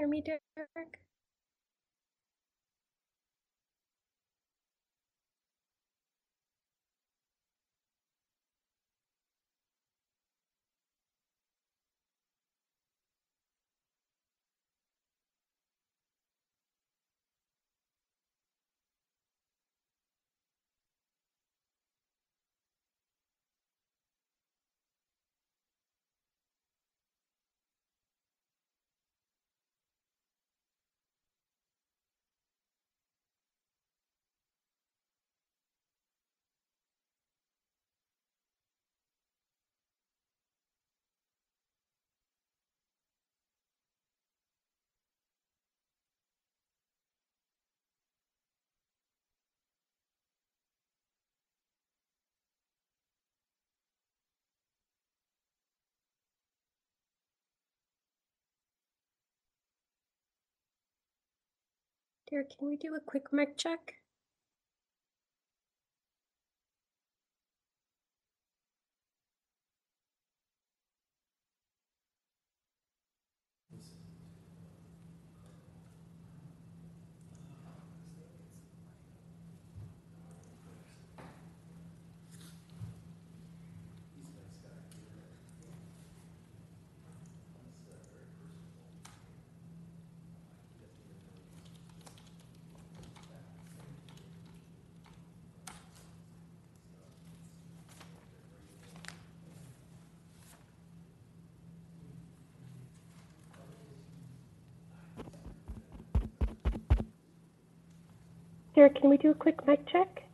hear me, Derek? Derek, can we do a quick mic check? Derek, can we do a quick mic check?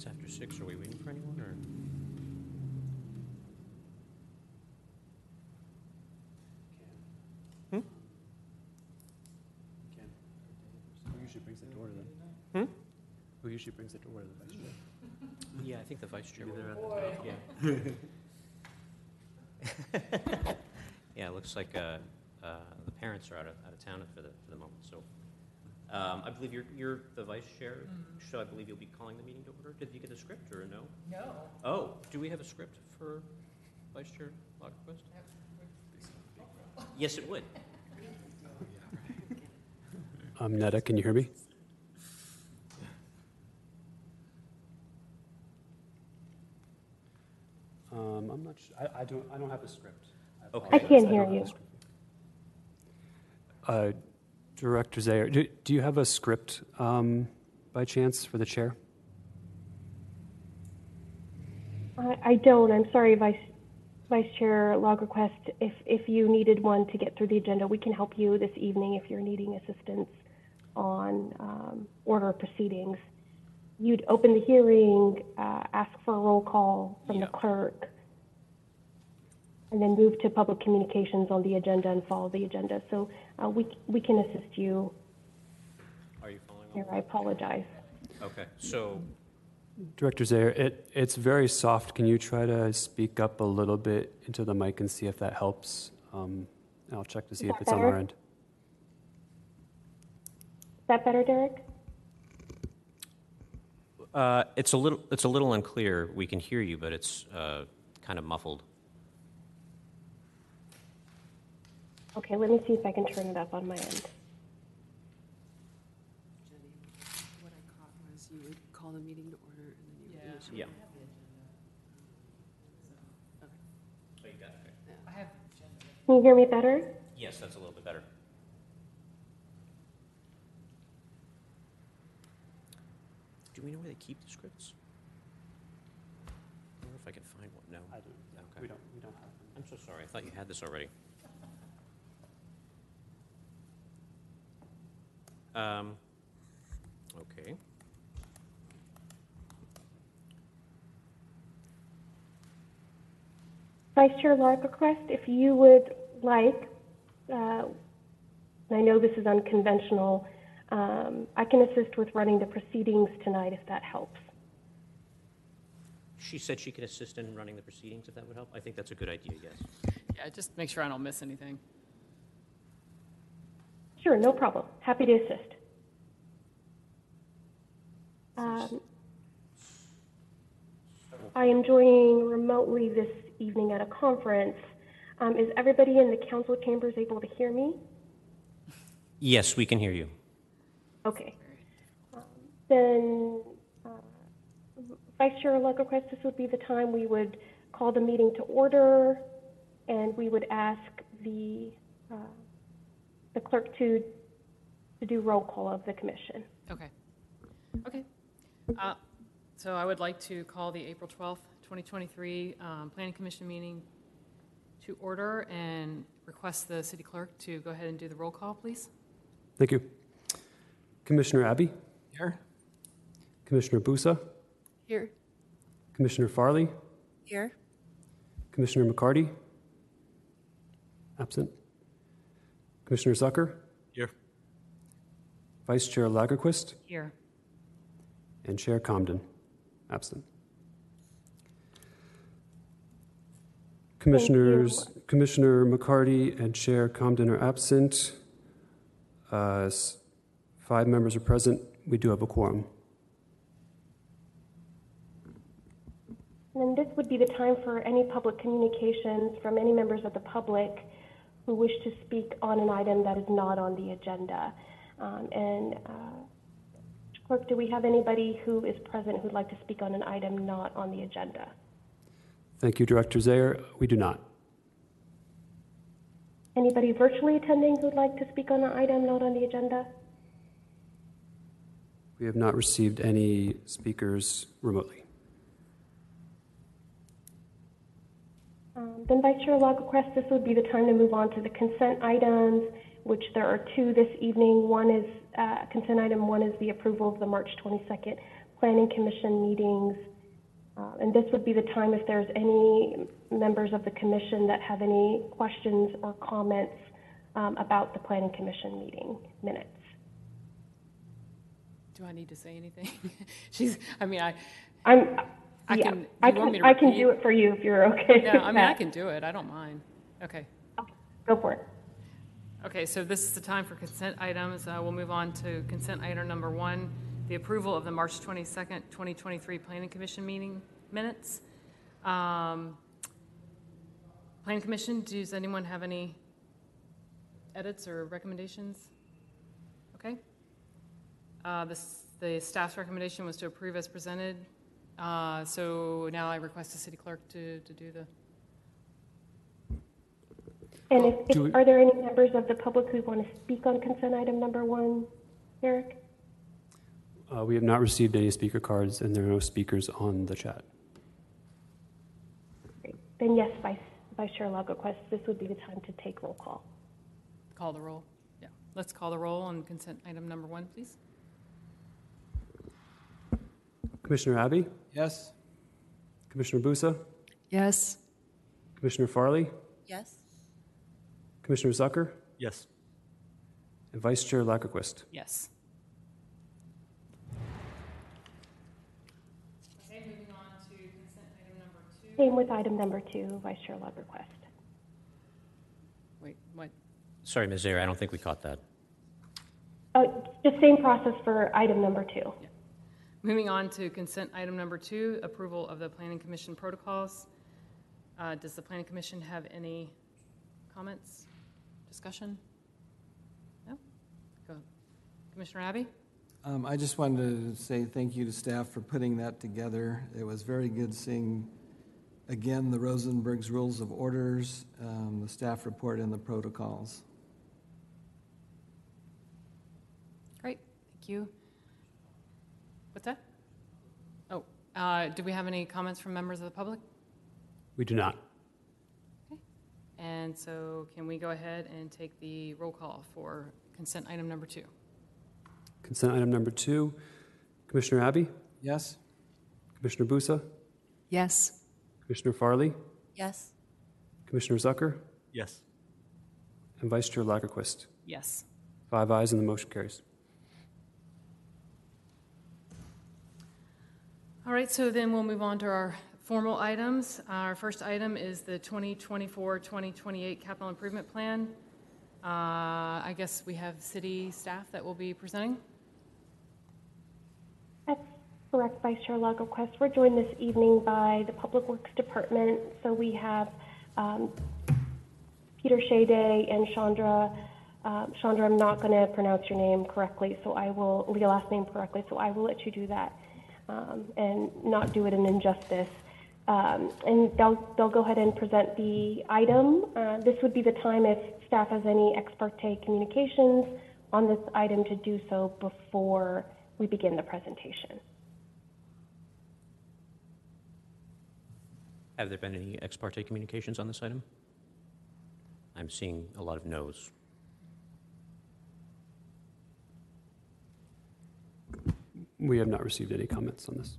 It's after six. Are we waiting for anyone or? Hmm? Ken, who usually brings the door to them? Hmm? Who usually brings the door to the vice chair? Yeah, I think the vice chair. Maybe will. at the Yeah. Yeah, it looks like uh, uh, the parents are out of, out of town for the, for the moment, so. Um, I believe you're, you're the vice chair, so I believe you'll be calling the meeting to order. Did you get a script or no? No. Oh, do we have a script for Vice Chair Lagerquist? Yes, it would. Um, Netta, can you hear me? Um, I'm not su I, I don't, I don't have a script. Okay. I can't hear have you. Uh, Director Zayer, do, do you have a script, um, by chance for the chair? I, I don't. I'm sorry, Vice Vice Chair Lagerquist. If if you needed one to get through the agenda, we can help you this evening if you're needing assistance on um, order of proceedings. You'd open the hearing, uh, ask for a roll call from the clerk. And then move to public communications on the agenda and follow the agenda. So uh, we, we can assist you Are you following? here. I apologize. Okay, so, Director Zayer, it, it's very soft. Can you try to speak up a little bit into the mic and see if that helps? Um, I'll check to see if that it's on our end. Is that better, Derek? uh, it's a little, it's a little unclear. We can hear you, but it's, uh, kind of muffled. Okay, let me see if I can turn it up on my end. Jenny, what I caught was you would call the meeting to order and then you would initiate. Yeah. Okay. Oh, you got it. I have Can you hear me better? Yes, that's a little bit better. Do we know where they keep the scripts? I wonder if I can find one. No. I don't, Okay. we don't, we don't have. I'm so sorry. I thought you had this already. Um, okay. Vice Chair Lagerquist, if you would like, uh, I know this is unconventional, um, I can assist with running the proceedings tonight if that helps. She said she could assist in running the proceedings if that would help. I think that's a good idea, yes. Yeah, just make sure I don't miss anything. Sure, no problem. Happy to assist. Um, I am joining remotely this evening at a conference. Um, is everybody in the council chambers able to hear me? Yes, we can hear you. Okay. Um, Then, uh, Vice Chair Lagerquist, this would be the time we would call the meeting to order, and we would ask the, uh, the clerk to, to do roll call of the commission. Okay. Okay. Uh, So I would like to call the April 12th, 2023 um, Planning Commission meeting to order and request the city clerk to go ahead and do the roll call, please. Thank you. Commissioner Abbey, Here. Commissioner Busa, Here. Commissioner Farley, Here. Commissioner McCarty, absent. Commissioner Zucker, Here. Vice Chair Lagerquist, Here. and Chair Comden, absent. Commissioners, Commissioner McCarty and Chair Comden are absent. Uh, Five members are present. We do have a quorum. And this would be the time for any public communications from any members of the public who wish to speak on an item that is not on the agenda. Um, and uh, clerk, do we have anybody who is present who'd like to speak on an item not on the agenda? Thank you, Director Zayer. We do not. Anybody virtually attending who'd like to speak on an item not on the agenda? We have not received any speakers remotely. Um, Then Vice Chair Lagerquist, this would be the time to move on to the consent items, which there are two this evening. One is, uh, consent item one is the approval of the March 22nd Planning Commission meetings. Uh, And this would be the time if there's any members of the commission that have any questions or comments um, about the Planning Commission meeting minutes. Do I need to say anything? She's, I mean, I, I'm, I yeah, can- do I you want me can, I can do it for you if you're okay yeah, I mean, I can do it. I don't mind. Okay. okay. Go for it. Okay, so this is the time for consent items. Uh, We'll move on to consent item number one, the approval of the March 22nd, 2023 Planning Commission meeting minutes. Um, Planning Commission, does anyone have any edits or recommendations? Okay. Uh, The the staff's recommendation was to approve as presented. Uh, So now I request the city clerk to to do the, And if, Do we- are there any members of the public who want to speak on consent item number one? Eric? Uh, We have not received any speaker cards, and there are no speakers on the chat. Great. Then yes, Vice, Vice Chair Lagerquist, this would be the time to take roll call. call the roll. Yeah, let's call the roll on consent item number one, please. Commissioner Abbey, Yes. Commissioner Busa, Yes. Commissioner Farley, Yes. Commissioner Zucker, Yes. and Vice Chair Lagerquist. Yes. Okay, moving on to consent item number two. Same with item number two, Vice Chair Lagerquist. Wait, what? Sorry, Ms. Zayer, I don't think we caught that. Oh, just same process for item number two. Moving on to consent item number two, approval of the planning commission protocols. Uh, Does the planning commission have any comments, discussion? No? Go. ahead. Commissioner Abbey? Um, I just wanted to say thank you to staff for putting that together. It was very good seeing, again, the Rosenberg's Rules of Orders, um, the staff report, and the protocols. Great, thank you. What's that? Oh, uh, do we have any comments from members of the public? We do not. Okay. And so can we go ahead and take the roll call for consent item number two? Consent item number two, Commissioner Abbey, Yes? Commissioner Busa, Yes. Commissioner Farley, Yes. Commissioner Zucker, Yes. and Vice Chair Lagerquist. Yes. Five ayes and the motion carries. All right, so then we'll move on to our formal items. Our first item is the 2024-2028 capital improvement plan. Uh, I guess we have city staff that will be presenting. That's correct, Vice Chair Lagerquist. We're joined this evening by the Public Works Department. So we have um, Peter Shade and Chandra. Uh, Chandra, I'm not going to pronounce your name correctly, so I will, your last name correctly, so I will let you do that um, and not do it an injustice. Um, and they'll, they'll go ahead and present the item. Uh, this would be the time if staff has any ex parte communications on this item to do so before we begin the presentation. Have there been any ex parte communications on this item? I'm seeing a lot of no's. We have not received any comments on this.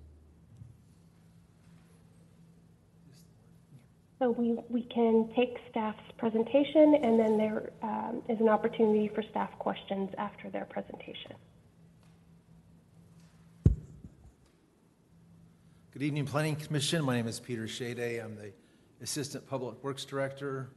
So we, we can take staff's presentation, and then there um, is an opportunity for staff questions after their presentation. Good evening, Planning Commission. My name is Peter Shade. I'm the Assistant Public Works Director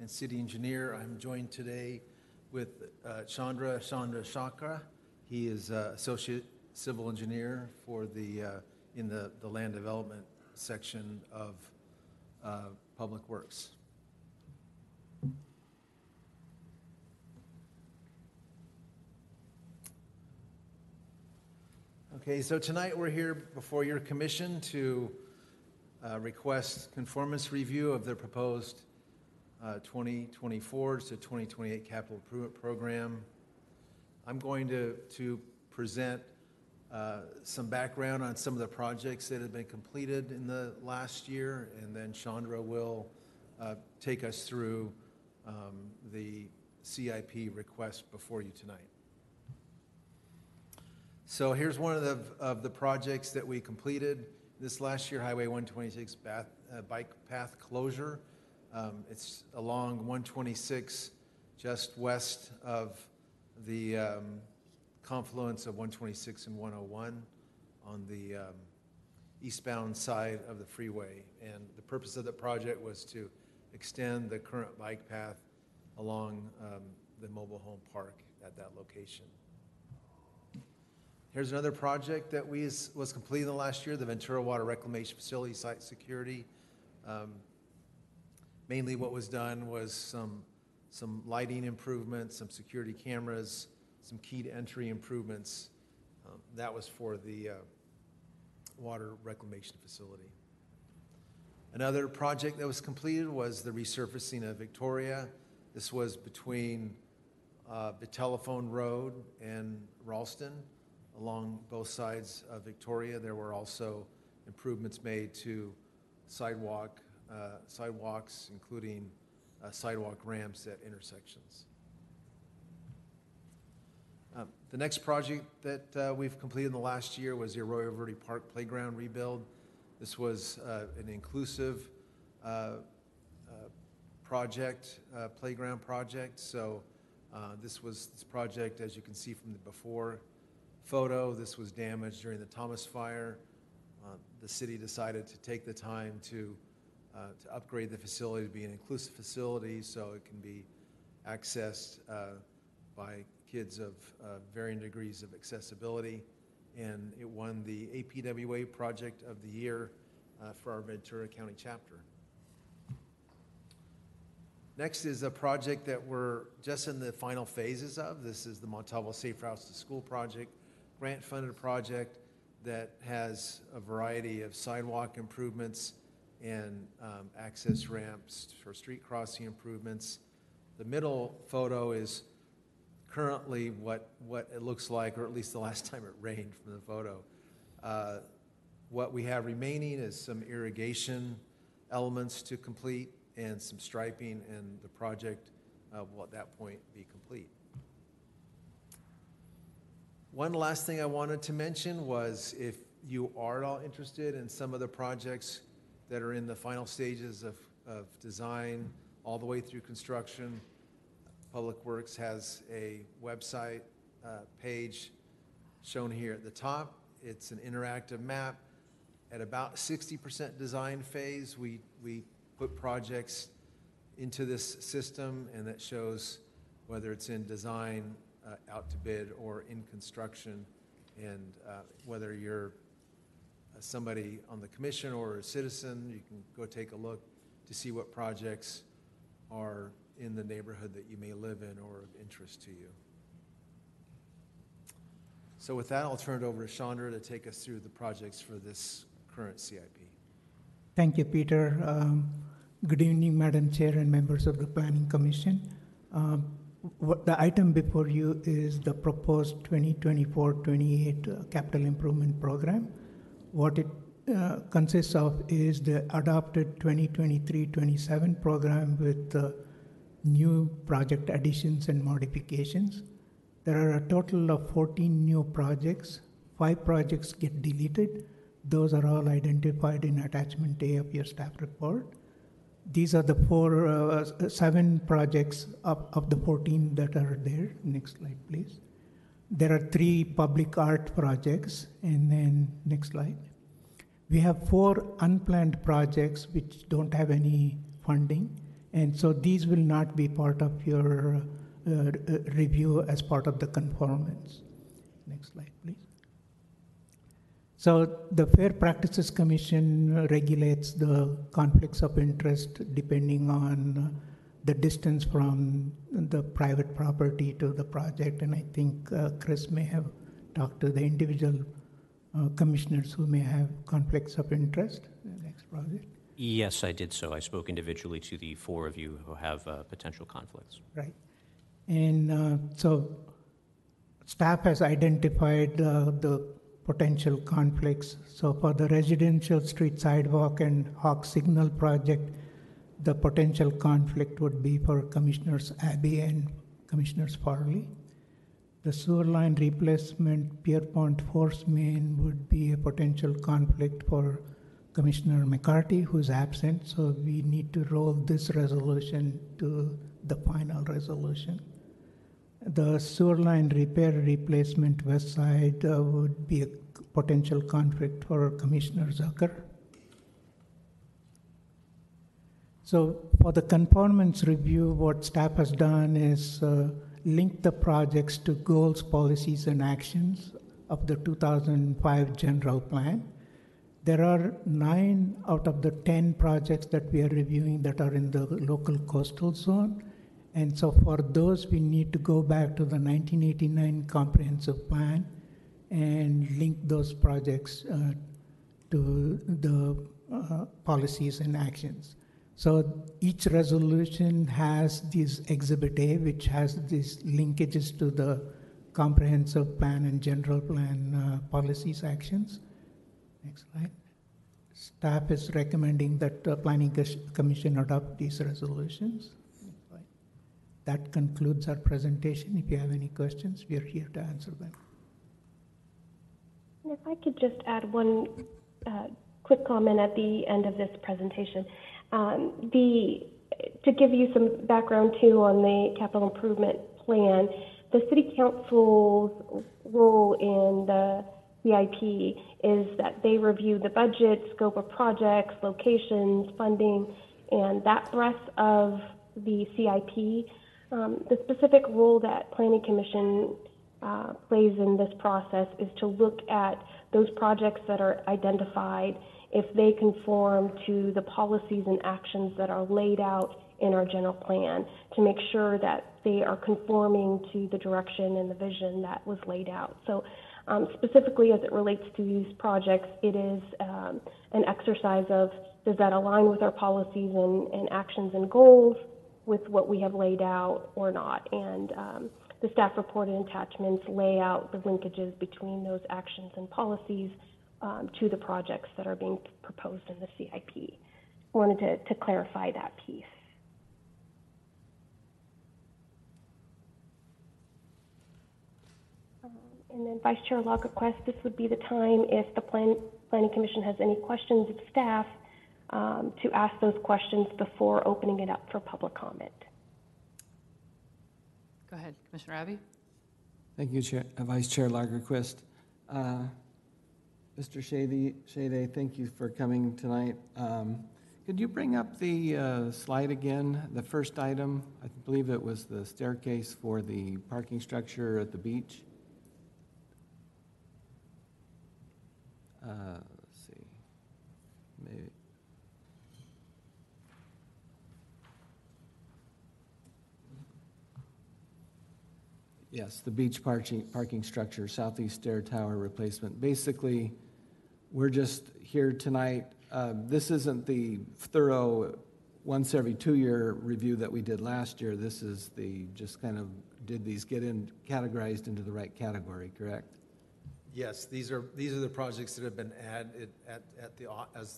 and City Engineer. I'm joined today with uh, Chandra Chandra Chakra. He is uh, Associate Civil Engineer for the, uh, in the, the Land Development section of uh, Public Works. Okay, so tonight we're here before your commission to uh, request conformance review of the proposed uh, 2024 to 2028 capital improvement program. I'm going to, to present some background on some of the projects that have been completed in the last year, and then Chandra will uh, take us through um, the CIP request before you tonight. So here's one of the, of the projects that we completed this last year, Highway 126 bath, uh, bike path closure. Um, It's along 126, just west of the um, confluence of 126 and 101 on the um, eastbound side of the freeway. And the purpose of the project was to extend the current bike path along um, the mobile home park at that location. Here's another project that we, was completed last year, the Ventura Water Reclamation Facility Site Security. Um, Mainly what was done was some, some lighting improvements, some security cameras, some key to entry improvements. Um, That was for the uh, water reclamation facility. Another project that was completed was the resurfacing of Victoria. This was between uh, the Telephone Road and Ralston along both sides of Victoria. There were also improvements made to sidewalk, uh, sidewalks, including uh, sidewalk ramps at intersections. The next project that uh, we've completed in the last year was the Arroyo Verde Park Playground rebuild. This was uh, an inclusive uh, uh, project, uh, playground project. So this was, this project, as you can see from the before photo, this was damaged during the Thomas Fire. The city decided to take the time to, uh, to upgrade the facility to be an inclusive facility so it can be accessed uh, by kids of uh, varying degrees of accessibility. And it won the APWA Project of the Year uh, for our Ventura County chapter. Next is a project that we're just in the final phases of. This is the Montalvo Safe Routes to School project, grant-funded project that has a variety of sidewalk improvements and um, access ramps for street crossing improvements. The middle photo is currently what, what it looks like, or at least the last time it rained from the photo. Uh, What we have remaining is some irrigation elements to complete and some striping, and the project uh, will at that point be complete. One last thing I wanted to mention was if you are at all interested in some of the projects that are in the final stages of, of design, all the way through construction, Public Works has a website uh, page shown here at the top. It's an interactive map. At about 60% design phase, we, we put projects into this system, and that shows whether it's in design, uh, out to bid, or in construction, and uh, whether you're uh, somebody on the commission or a citizen, you can go take a look to see what projects are in the neighborhood that you may live in or of interest to you. So with that, I'll turn it over to Chandra to take us through the projects for this current CIP. Thank you, Peter. Um, Good evening, Madam Chair and members of the Planning Commission. Um, the item before you is the proposed 2024-28 uh, capital improvement program. What it uh, consists of is the adopted 2023-27 program with uh, new project additions and modifications. There are a total of 14 new projects. Five projects get deleted. Those are all identified in attachment A of your staff report. These are the four, uh, seven projects of, of the 14 that are there. Next slide, please. There are three public art projects, and then next slide. We have four unplanned projects which don't have any funding, and so these will not be part of your uh, uh, review as part of the conformance. Next slide, please. So the Fair Practices Commission regulates the conflicts of interest depending on the distance from the private property to the project. And I think uh, Chris may have talked to the individual uh, commissioners who may have conflicts of interest. Next project. Yes, I did so. I spoke individually to the four of you who have uh, potential conflicts. Right. And uh, so staff has identified uh, the potential conflicts. So for the residential street sidewalk and Hawk Signal project, the potential conflict would be for Commissioners Abbey and Commissioners Farley. The sewer line replacement Pierpont Force Main would be a potential conflict for Commissioner McCarty, who's absent, so we need to roll this resolution to the final resolution. The sewer line repair replacement west side uh, would be a potential conflict for Commissioner Zucker. So for the conformance review, what staff has done is uh, link the projects to goals, policies, and actions of the 2005 general plan. There are nine out of the 10 projects that we are reviewing that are in the local coastal zone. And so for those, we need to go back to the 1989 comprehensive plan and link those projects uh, to the uh, policies and actions. So each resolution has this Exhibit A, which has these linkages to the comprehensive plan and general plan uh, policies actions. Next slide. Staff is recommending that the Planning Commission adopt these resolutions. That concludes our presentation. If you have any questions, we are here to answer them. If I could just add one uh, quick comment at the end of this presentation. Um, the to give you some background too on the capital improvement plan, the city council's role in the CIP is that they review the budget, scope of projects, locations, funding, and that breadth of the CIP. Um, the specific role that Planning Commission uh, plays in this process is to look at those projects that are identified if they conform to the policies and actions that are laid out in our general plan to make sure that they are conforming to the direction and the vision that was laid out. So um, specifically as it relates to these projects, it is um, an exercise of does that align with our policies and, and actions and goals with what we have laid out or not? And um, the staff report and attachments lay out the linkages between those actions and policies um, to the projects that are being proposed in the CIP. Wanted to, to clarify that piece. Um, And then Vice Chair Lagerquist, this would be the time if the plan, Planning Commission has any questions of staff um, to ask those questions before opening it up for public comment. Go ahead, Commissioner Abbey. Thank you, Chair, uh, Vice Chair Lagerquist. Uh, Mr. Shady, Shade, thank you for coming tonight. Um, Could you bring up the uh, slide again, the first item? I believe it was the staircase for the parking structure at the beach. Uh, Let's see. Maybe. Yes, the beach parking, parking structure, southeast stair tower replacement. Basically, we're just here tonight. Uh, This isn't the thorough, once every two-year review that we did last year. This is the, just kind of, did these get in, categorized into the right category, correct? Yes, these are, these are the projects that have been added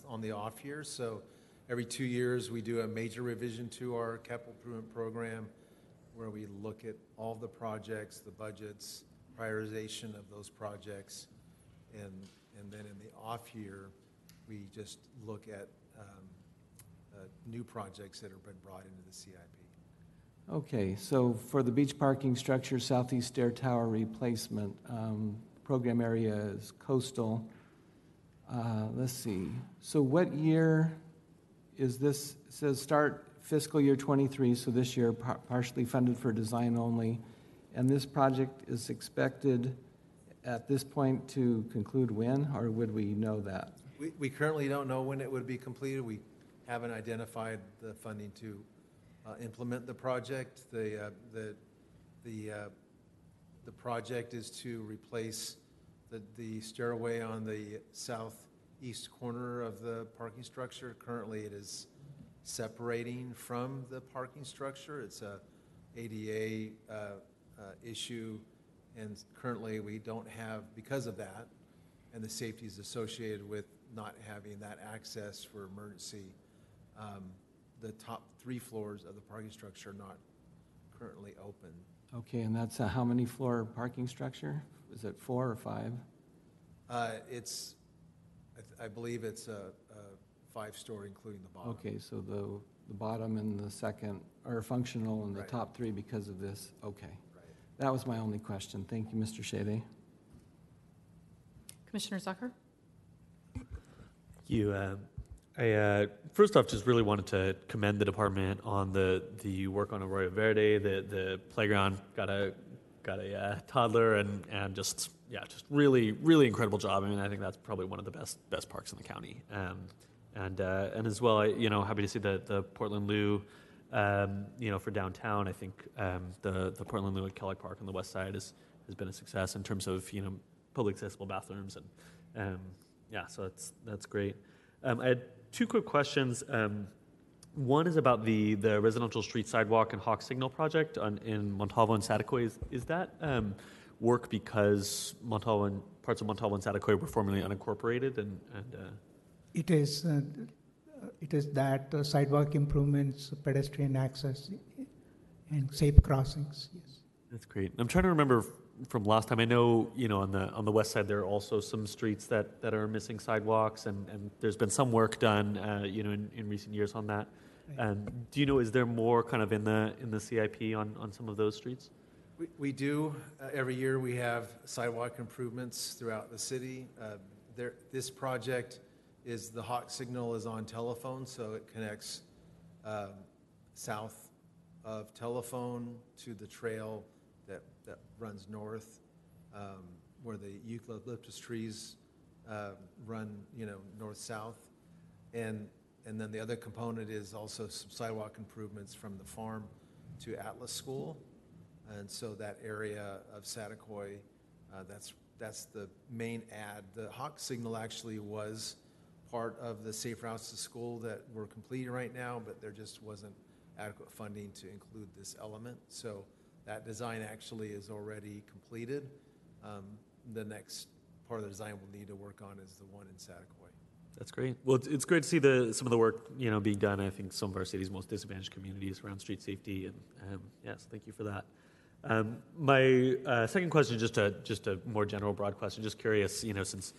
on the off year. So every two years, we do a major revision to our capital improvement program where we look at all the projects, the budgets, prioritization of those projects. And, and then in the off year, we just look at um, uh, new projects that have been brought into the CIP. Okay, so for the beach parking structure, southeast stair tower replacement, um, program area is coastal. Uh, Let's see, so what year is this, it says start fiscal year '23, so this year par- partially funded for design only. And this project is expected at this point to conclude when, or would we know that? We, we currently don't know when it would be completed. We haven't identified the funding to uh, implement the project. The, uh, the, the, uh, the project is to replace the, the stairway on the southeast corner of the parking structure. Currently, it is separating from the parking structure. It's a ADA uh, uh, issue, and currently, we don't have, because of that, and the safeties associated with not having that access for emergency. Um, The top three floors of the parking structure are not currently open. Okay, and that's a how many floor parking structure? Is it four or five? Uh, It's, I th- I believe it's a a five-story, including the bottom. Okay, so the, the bottom and the second are functional and the Right. top three because of this? Okay. Right. That was my only question. Thank you, Mr. Shady. Commissioner Zucker? You, uh, I uh, first off just really wanted to commend the department on the the work on Arroyo Verde. The the playground got a got a uh, toddler and and just yeah, just really really incredible job. I mean, I think that's probably one of the best best parks in the county. Um, and uh, and as well, you know, happy to see the the Portland Loo. Um, you know, for downtown, I think um, the the Portland Loo at Kellogg Park on the west side is, has been a success in terms of you know public accessible bathrooms and um, yeah, so that's that's great. Um, I had two quick questions. Um, one is about the the residential street sidewalk and hawk signal project on, in Montalvo and Saticoy. Is, is that um, work because Montalvo and parts of Montalvo and Saticoy were formerly unincorporated and and uh, It is, uh, it is that uh, sidewalk improvements, pedestrian access, and safe crossings, yes. That's great. I'm trying to remember from last time. I know, you know, on the on the west side there are also some streets that, that are missing sidewalks, and, and there's been some work done, uh, you know, in, in recent years on that. And do you know, is there more kind of in the, in the CIP on, on some of those streets? We, we do, uh, every year we have sidewalk improvements throughout the city. Uh, There, this project is, the hawk signal is on telephone, so it connects um, south of telephone to the trail that, that runs north, um, where the eucalyptus trees uh, run, you know, north-south. And, and then the other component is also some sidewalk improvements from the farm to Atlas School. And so that area of Saticoy, uh, that's, that's the main ad. The Hawk Signal actually was part of the Safe Routes to School that we're completing right now, but there just wasn't adequate funding to include this element. So that design actually is already completed. Um, The next part of the design we'll need to work on is the one in Saticoy. That's great. Well, it's, great to see some of the work, you know, being done. I think some of our city's most disadvantaged communities around street safety, and um, yes, thank you for that. Um, my uh, second question, just a just a more general, broad question. Just curious, you know, since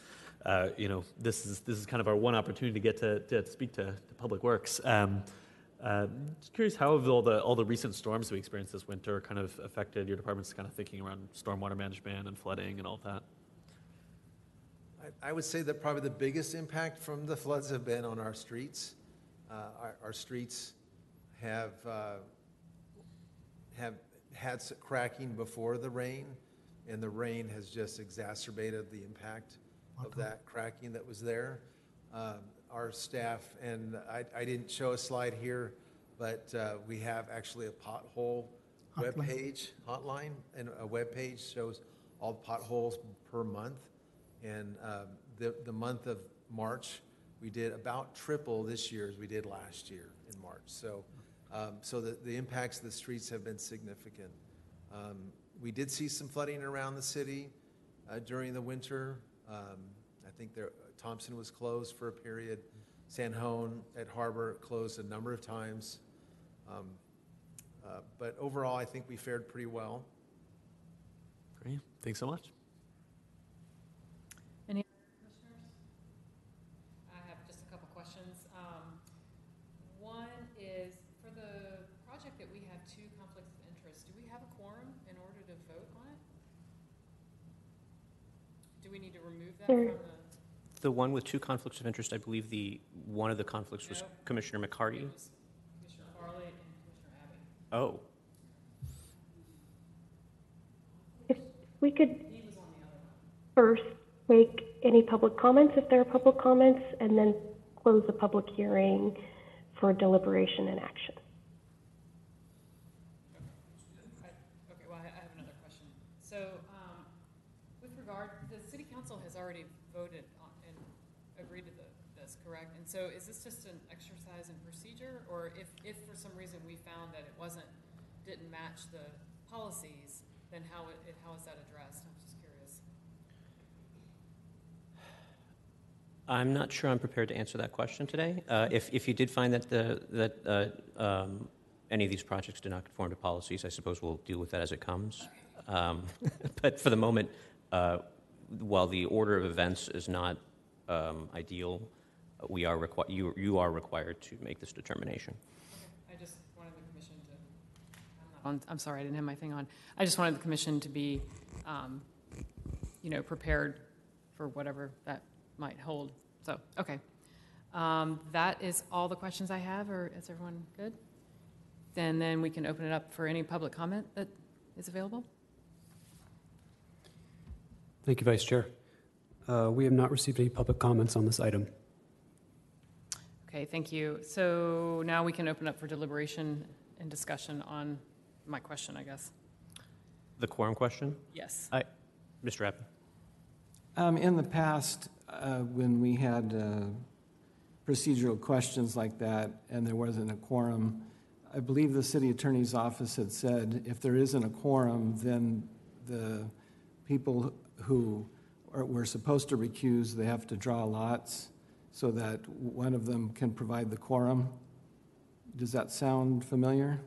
uh, you know this is this is kind of our one opportunity to get to, to speak to Public Works. Um, uh, just curious how have all the all the recent storms we experienced this winter kind of affected your department's kind of thinking around stormwater management and flooding and all that. I- I would say that probably the biggest impact from the floods have been on our streets. Uh, Our our streets have, uh, have had s- cracking before the rain, and the rain has just exacerbated the impact of that cracking that was there. Um, Our staff, and I I didn't show a slide here, but uh, we have actually a pothole Hotline. webpage, hotline, and a webpage shows all the potholes per month. And um, the, the month of March, we did about triple this year as we did last year in March. So, um, so the, the impacts of the streets have been significant. Um, We did see some flooding around the city uh, during the winter. Um, I think there, Thompson was closed for a period. San Jon at Harbor closed a number of times. Um, uh, But overall, I think we fared pretty well. Great. Thanks so much. Any other commissioners? I have just a couple questions. Um, One is, for the project that we have two conflicts of interest, do we have a quorum in order to vote on it? Do we need to remove that There- from the? The one with two conflicts of interest, I believe the, one of the conflicts was No. Commissioner McCarty. It was Commissioner Farley and Commissioner Abbey. Oh, If we could first make any public comments, if there are public comments, and then close the public hearing for deliberation and action. I- Okay, well, I I have another question. So, um, with regard, the city council has already voted on and agreed to the- this, correct? And so is this just an exercise in procedure? Or if, if for some reason we found that it wasn't, didn't match the policies, then how, it- it- how is that addressed? I'm just curious. I'm not sure I'm prepared to answer that question today. Uh, If, if you did find that the, that uh, um, any of these projects do not conform to policies, I suppose we'll deal with that as it comes. Um, But for the moment, uh, while the order of events is not um, ideal, we are required, you, you are required to make this determination. I just wanted the commission to, I'm not on, I'm sorry, I didn't have my thing on. I just wanted the commission to be, um, you know, prepared for whatever that might hold. So, okay. Um, That is all the questions I have, or is everyone good? Then, then we can open it up for any public comment that is available. Thank you, Vice Chair. Uh, We have not received any public comments on this item. Okay, thank you. So now we can open up for deliberation and discussion on my question, I guess. The quorum question? Yes. Mr. Appen? Um, In the past, uh, when we had uh, procedural questions like that and there wasn't a quorum, I believe the city attorney's office had said if there isn't a quorum, then the people who are- were supposed to recuse, they have to draw lots so that one of them can provide the quorum. Does that sound familiar?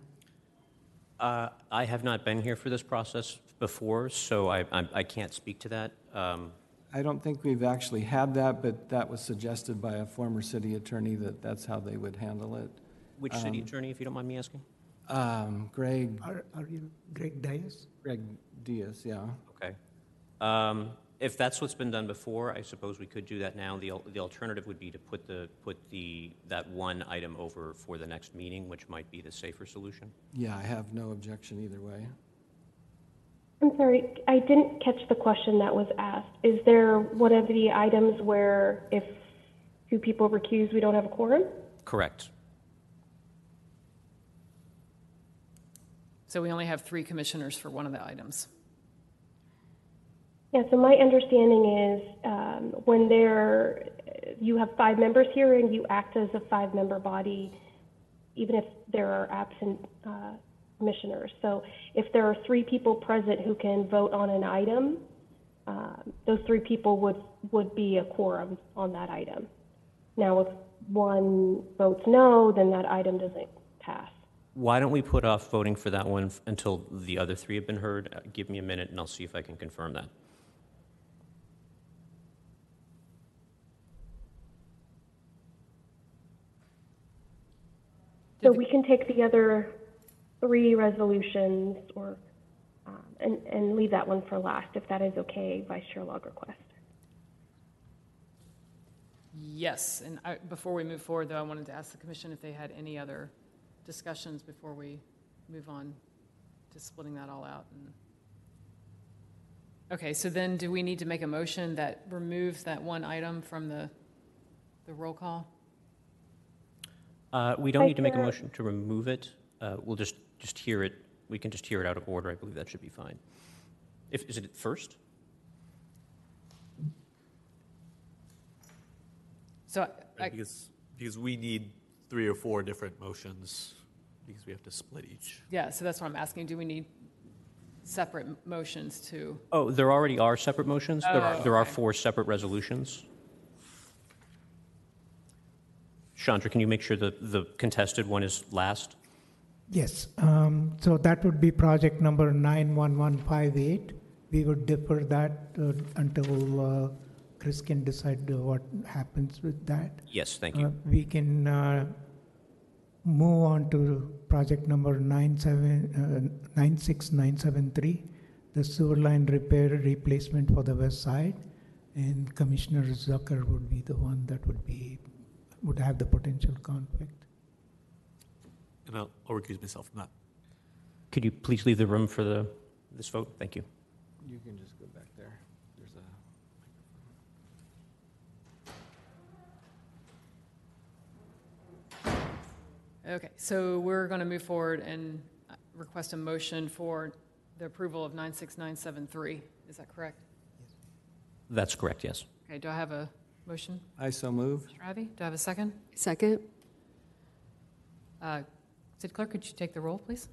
Uh, I have not been here for this process before, so I, I I can't speak to that. Um, I don't think we've actually had that, but that was suggested by a former city attorney that that's how they would handle it. Which city Um, attorney, if you don't mind me asking? Um, Greg, Are, are you Greg Diaz? Greg Diaz, yeah. Okay. Um, If that's what's been done before, I suppose we could do that now. The al- the alternative would be to put the, put the, that one item over for the next meeting, which might be the safer solution. Yeah, I have no objection either way. I'm sorry, I didn't catch the question that was asked. Is there one of the items where if two people recuse, we don't have a quorum? Correct. So we only have three commissioners for one of the items. Yeah, so my understanding is um, when there, you have five members here and you act as a five-member body, even if there are absent uh, commissioners. So if there are three people present who can vote on an item, uh, those three people would, would be a quorum on that item. Now, if one votes no, then that item doesn't pass. Why don't we put off voting for that one f- until the other three have been heard? Uh, Give me a minute, and I'll see if I can confirm that. So we can take the other three resolutions or, um, and, and leave that one for last, if that is okay, Vice Chair Lagerquist. Yes, and I, before we move forward, though, I wanted to ask the commission if they had any other discussions before we move on to splitting that all out. and- Okay, so then do we need to make a motion that removes that one item from the, the roll call? Uh, We don't I need to make a hear- motion to remove it. Uh, We'll just, just hear it, we can just hear it out of order. I believe that should be fine. If, is it first? So I, Right, Because, because we need three or four different motions, because we have to split each. yeah, so that's what I'm asking. Do we need separate motions to? Oh, there already are separate motions? There are, Oh, there are four separate resolutions? Chandra, can you make sure that the contested one is last? Yes, um, so that would be project number 91158. We would defer that uh, until uh, Chris can decide uh, what happens with that. Yes, thank Uh, you. We can uh, move on to project number 97, uh, 96973, the sewer line repair replacement for the west side. And Commissioner Zucker would be the one that would be, would have the potential conflict. And I'll, I'll recuse myself from that. Could you please leave the room for the, this vote? Thank you. You can just go back there. There's a Okay, so we're going to move forward and uh, request a motion for the approval of 96973. Is that correct? That's correct, yes. Okay, do I have a motion? I so move. Mr. Abbey, do I have a second? Second? Uh, City Clerk, could you take the roll, please?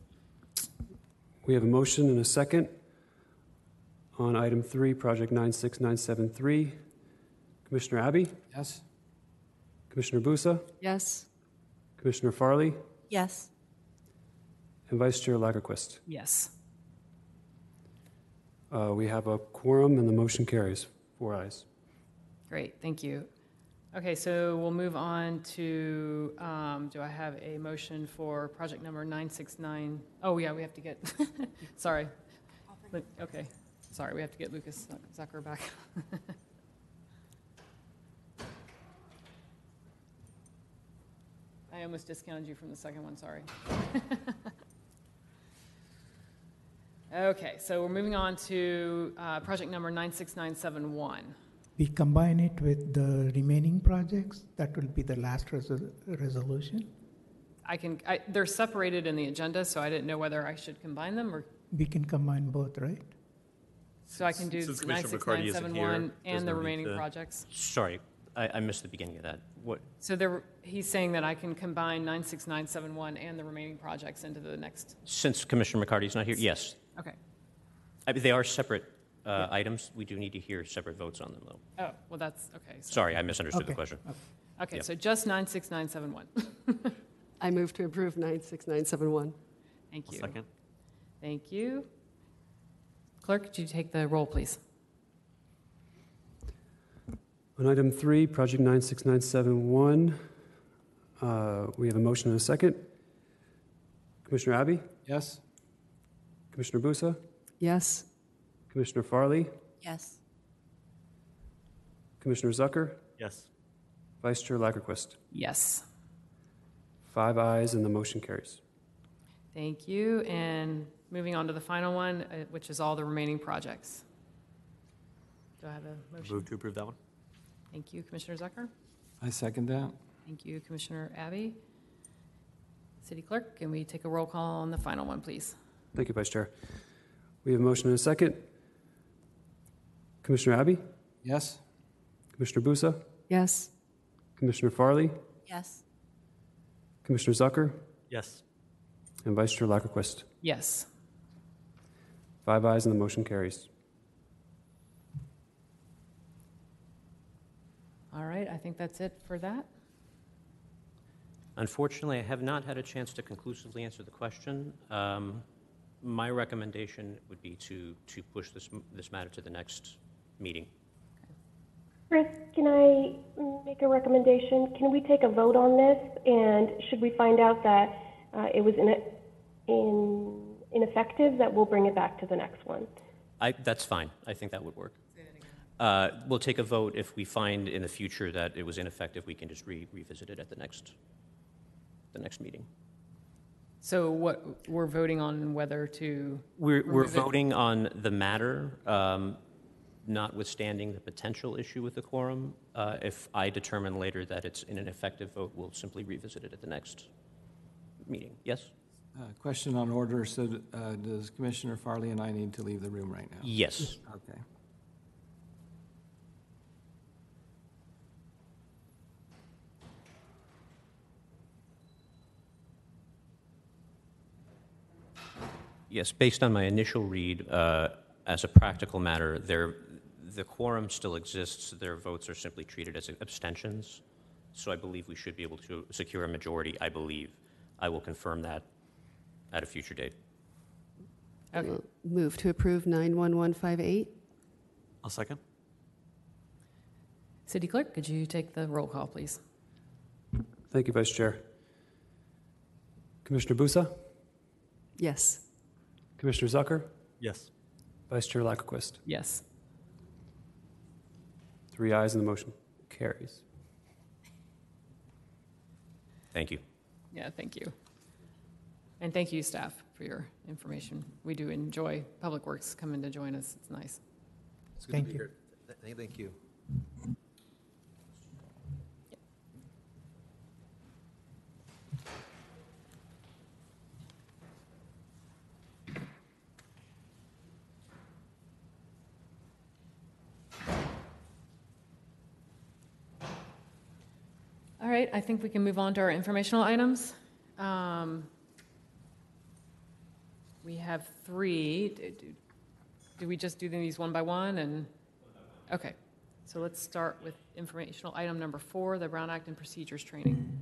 We have a motion and a second on item three, project 96973. Commissioner Abbey, Yes? Commissioner Busa, Yes. Commissioner Farley, Yes. and Vice Chair Lagerquist. Yes. Uh, We have a quorum and the motion carries. Four ayes. Great, thank you. Okay, so we'll move on to, um, do I have a motion for project number 969? Oh, yeah, we have to get, sorry. Okay, sorry, we have to get Lucas Zucker back. I almost discounted you from the second one, sorry. Okay, so we're moving on to uh, project number 96971. We combine it with the remaining projects, that will be the last resol- resolution. I can, I, they're separated in the agenda, so I didn't know whether I should combine them or, We can combine both, right? so I can do Since Commissioner McCarty isn't here, 96971 there's and the no need remaining to- projects. Sorry, I, I missed the beginning of that. What, So there, he's saying that I can combine 96971 and the remaining projects into the next, since Commissioner McCarty's not here, yes. okay. I mean, they are separate uh, items. We do need to hear separate votes on them, though. Oh, well, that's, okay. so- Sorry, I misunderstood the Okay. question. Okay, Yep. so just 96971. I move to approve 96971. Thank you. second. Thank you. Clerk, could you take the roll, please? On item three, project 96971, Uh, We have a motion and a second. Commissioner Abbey? Yes? Commissioner Busa? Yes. Commissioner Farley? Yes. Commissioner Zucker? Yes. Vice Chair Lagerquist? Yes. Five ayes and the motion carries. Thank you. And moving on to the final one, uh, which is all the remaining projects. Do I have a motion? Move to approve that one. Thank you, Commissioner Zucker. I second that. Thank you, Commissioner Abbey. City Clerk, can we take a roll call on the final one, please? Thank you, Vice Chair. We have a motion and a second. Commissioner Abbey? Yes? Commissioner Busa? Yes. Commissioner Farley? Yes. Commissioner Zucker? Yes. And Vice Chair Lagerquist? Yes. Five ayes and the motion carries. All right, I think that's it for that. Unfortunately, I have not had a chance to conclusively answer the question. Um, My recommendation would be to, to push this, this matter to the next meeting. Chris, can I make a recommendation? Can we take a vote on this? And should we find out that uh, it was in, in ineffective, that we'll bring it back to the next one? I, that's fine. I think that would work. Uh, We'll take a vote if we find in the future that it was ineffective, we can just re- revisit it at the next, the next meeting. So what, we're voting on whether to, We're, we're Remove it. voting on the matter, um, notwithstanding the potential issue with the quorum. Uh, If I determine later that it's in an effective vote, we'll simply revisit it at the next meeting. Yes? Uh, Question on order, so uh, does Commissioner Farley and I need to leave the room right now? Yes. Okay. Yes, based on my initial read, uh, as a practical matter, there, the quorum still exists. Their votes are simply treated as abstentions. So I believe we should be able to secure a majority, I believe. I will confirm that at a future date. okay. Move to approve 91158? I'll second. City Clerk, could you take the roll call, please? Thank you, Vice Chair. Commissioner Busa? Yes. Commissioner Zucker? Yes. Vice Chair Lagerquist? Yes. Three ayes and the motion carries. Thank you. Yeah, thank you. And thank you, staff, for your information. We do enjoy Public Works coming to join us. It's nice. It's good to Thank be you. here. Th- Thank you. All right, I think we can move on to our informational items. Um, We have three. Do- do- Do we just do these one by one and? Okay, so let's start with informational item number four, the Brown Act and Procedures Training.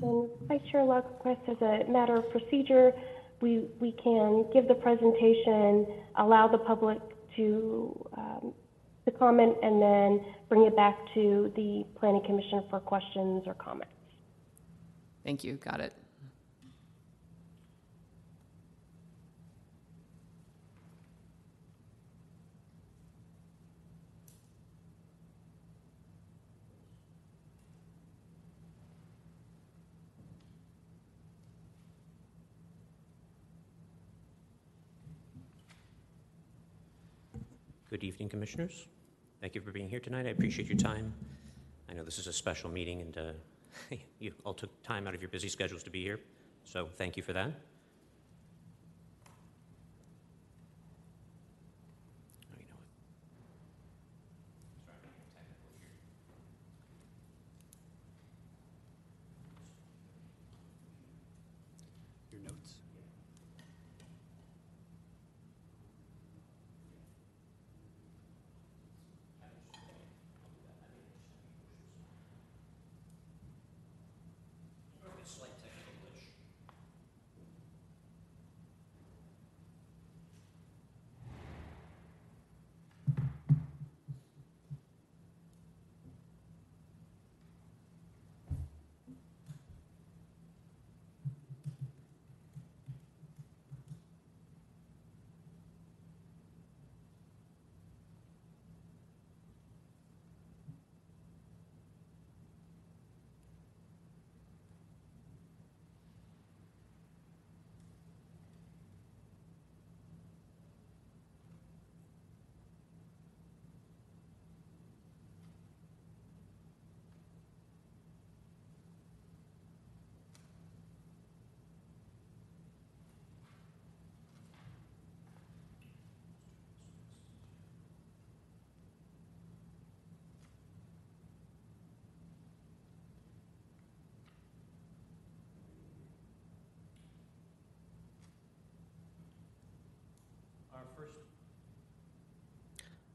And Vice Chair Lundquist, as a matter of procedure, we, we can give the presentation, allow the public to, um, to comment, and then bring it back to the planning commission for questions or comments. Thank you, got it. Good evening, Commissioners. Thank you for being here tonight. I appreciate your time. I know this is a special meeting, and uh, you all took time out of your busy schedules to be here, so thank you for that. Oh, you know what? Your notes?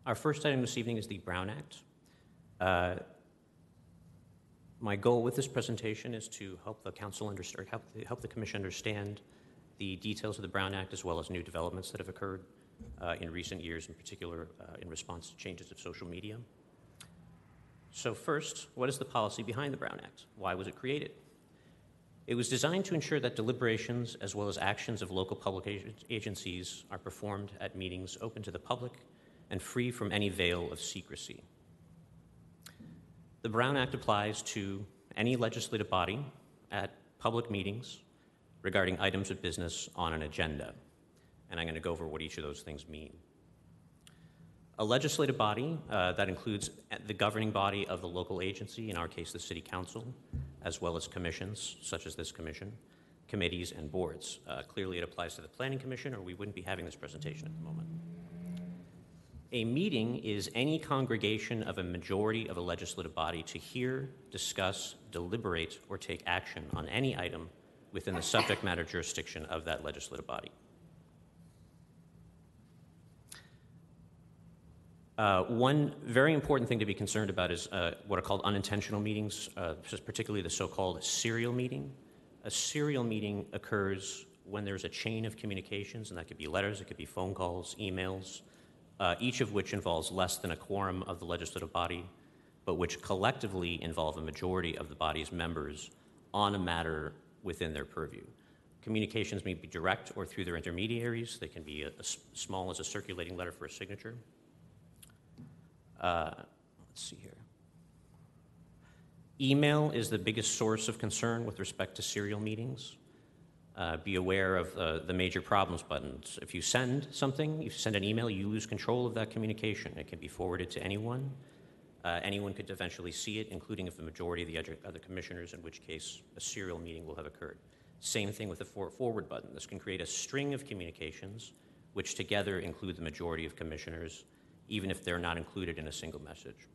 Our first item this evening is the Brown Act. Uh, My goal with this presentation is to help the council understand, help, the- help the commission understand the details of the Brown Act as well as new developments that have occurred uh, in recent years, in particular uh, in response to changes of social media. So first, what is the policy behind the Brown Act? Why was it created? It was designed to ensure that deliberations as well as actions of local public agencies are performed at meetings open to the public and free from any veil of secrecy. The Brown Act applies to any legislative body at public meetings regarding items of business on an agenda. And I'm going to go over what each of those things mean. A legislative body uh, that includes the governing body of the local agency, in our case, the City Council, as well as commissions, such as this commission, committees, and boards. Uh, clearly, it applies to the Planning Commission, or we wouldn't be having this presentation at the moment. A meeting is any congregation of a majority of a legislative body to hear, discuss, deliberate, or take action on any item within the subject matter jurisdiction of that legislative body. Uh, one very important thing to be concerned about is uh, what are called unintentional meetings, uh, particularly the so called serial meeting. A serial meeting occurs when there's a chain of communications, and that could be letters, it could be phone calls, emails, uh, each of which involves less than a quorum of the legislative body, but which collectively involve a majority of the body's members on a matter within their purview. Communications may be direct or through their intermediaries. They can be as small as a circulating letter for a signature. Uh, let's see here. Email is the biggest source of concern with respect to serial meetings. Uh, be aware of uh, the major problems buttons. If you send something, you send an email, you lose control of that communication. It can be forwarded to anyone. Uh, anyone could eventually see it, including if the majority of the other, commissioners, in which case a serial meeting will have occurred. Same thing with the for- forward button. This can create a string of communications, which together include the majority of commissioners, even if they're not included in a single message.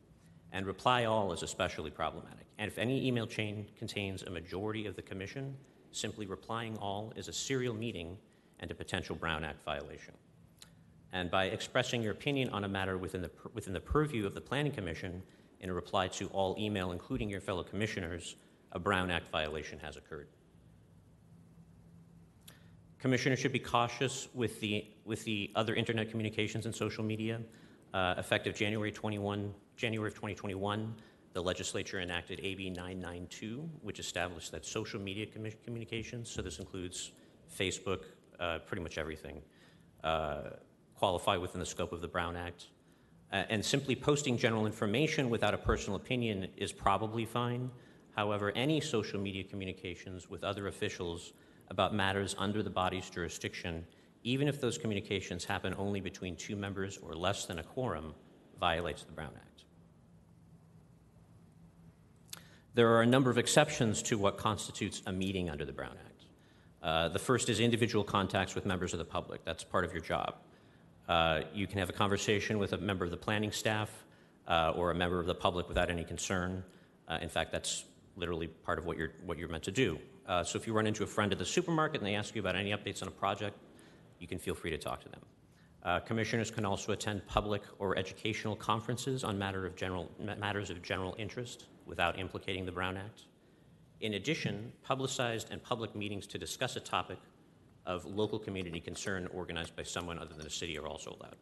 And reply all is especially problematic. And if any email chain contains a majority of the commission, simply replying all is a serial meeting and a potential Brown Act violation. And by expressing your opinion on a matter within the, within the purview of the Planning Commission in a reply to all email, including your fellow commissioners, a Brown Act violation has occurred. Commissioners should be cautious with the, with the other internet communications and social media. Uh, effective January 21, January of 2021, the legislature enacted AB 992, which established that social media commu- communications, so this includes Facebook, uh, pretty much everything, uh, qualify within the scope of the Brown Act. Uh, and simply posting general information without a personal opinion is probably fine. However, any social media communications with other officials about matters under the body's jurisdiction, even if those communications happen only between two members or less than a quorum, violates the Brown Act. There are a number of exceptions to what constitutes a meeting under the Brown Act. Uh, the first is individual contacts with members of the public. That's part of your job. Uh, you can have a conversation with a member of the planning staff uh, or a member of the public without any concern. Uh, in fact, that's literally part of what you're, what you're meant to do. Uh, so if you run into a friend at the supermarket and they ask you about any updates on a project, you can feel free to talk to them. Uh, commissioners can also attend public or educational conferences on matter of general, matters of general interest without implicating the Brown Act. In addition, publicized and public meetings to discuss a topic of local community concern organized by someone other than the city are also allowed.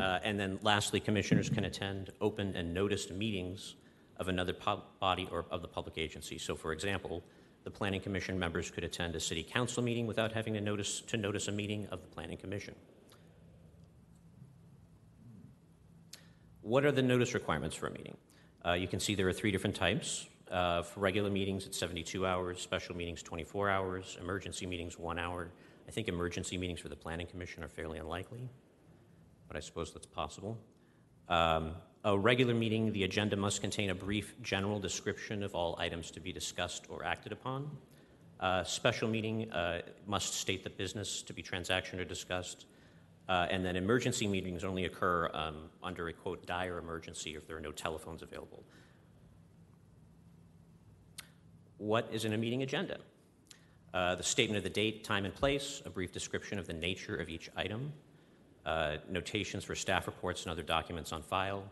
Uh, and then lastly, commissioners can attend open and noticed meetings of another body or of the public agency. So, for example, the Planning Commission members could attend a city council meeting without having to notice, to notice a meeting of the Planning Commission. What are the notice requirements for a meeting? Uh, you can see there are three different types. Uh, for regular meetings, it's 72 hours, special meetings, 24 hours, emergency meetings, one hour. I think emergency meetings for the Planning Commission are fairly unlikely, but I suppose that's possible. Um, a regular meeting, the agenda must contain a brief general description of all items to be discussed or acted upon. Uh, special meeting uh, must state the business to be transactioned or discussed. Uh, and then emergency meetings only occur um, under a quote dire emergency if there are no telephones available. What is in a meeting agenda? Uh, the statement of the date, time, and place, a brief description of the nature of each item, uh, notations for staff reports and other documents on file,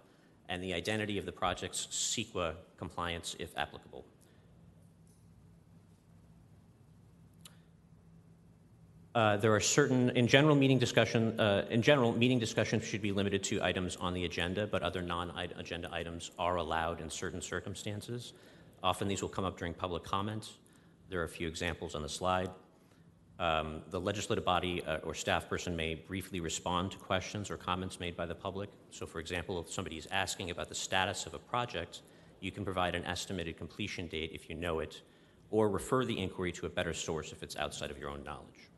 and the identity of the project's CEQA compliance if applicable. Uh, There are certain, in general, meeting discussion, uh, in general, meeting discussion should be limited to items on the agenda, but other non-agenda items are allowed in certain circumstances. Often these will come up during public comments. There are a few examples on the slide. Um, The legislative body uh, or staff person may briefly respond to questions or comments made by the public. So, for example, if somebody is asking about the status of a project, you can provide an estimated completion date if you know it, or refer the inquiry to a better source if it's outside of your own knowledge.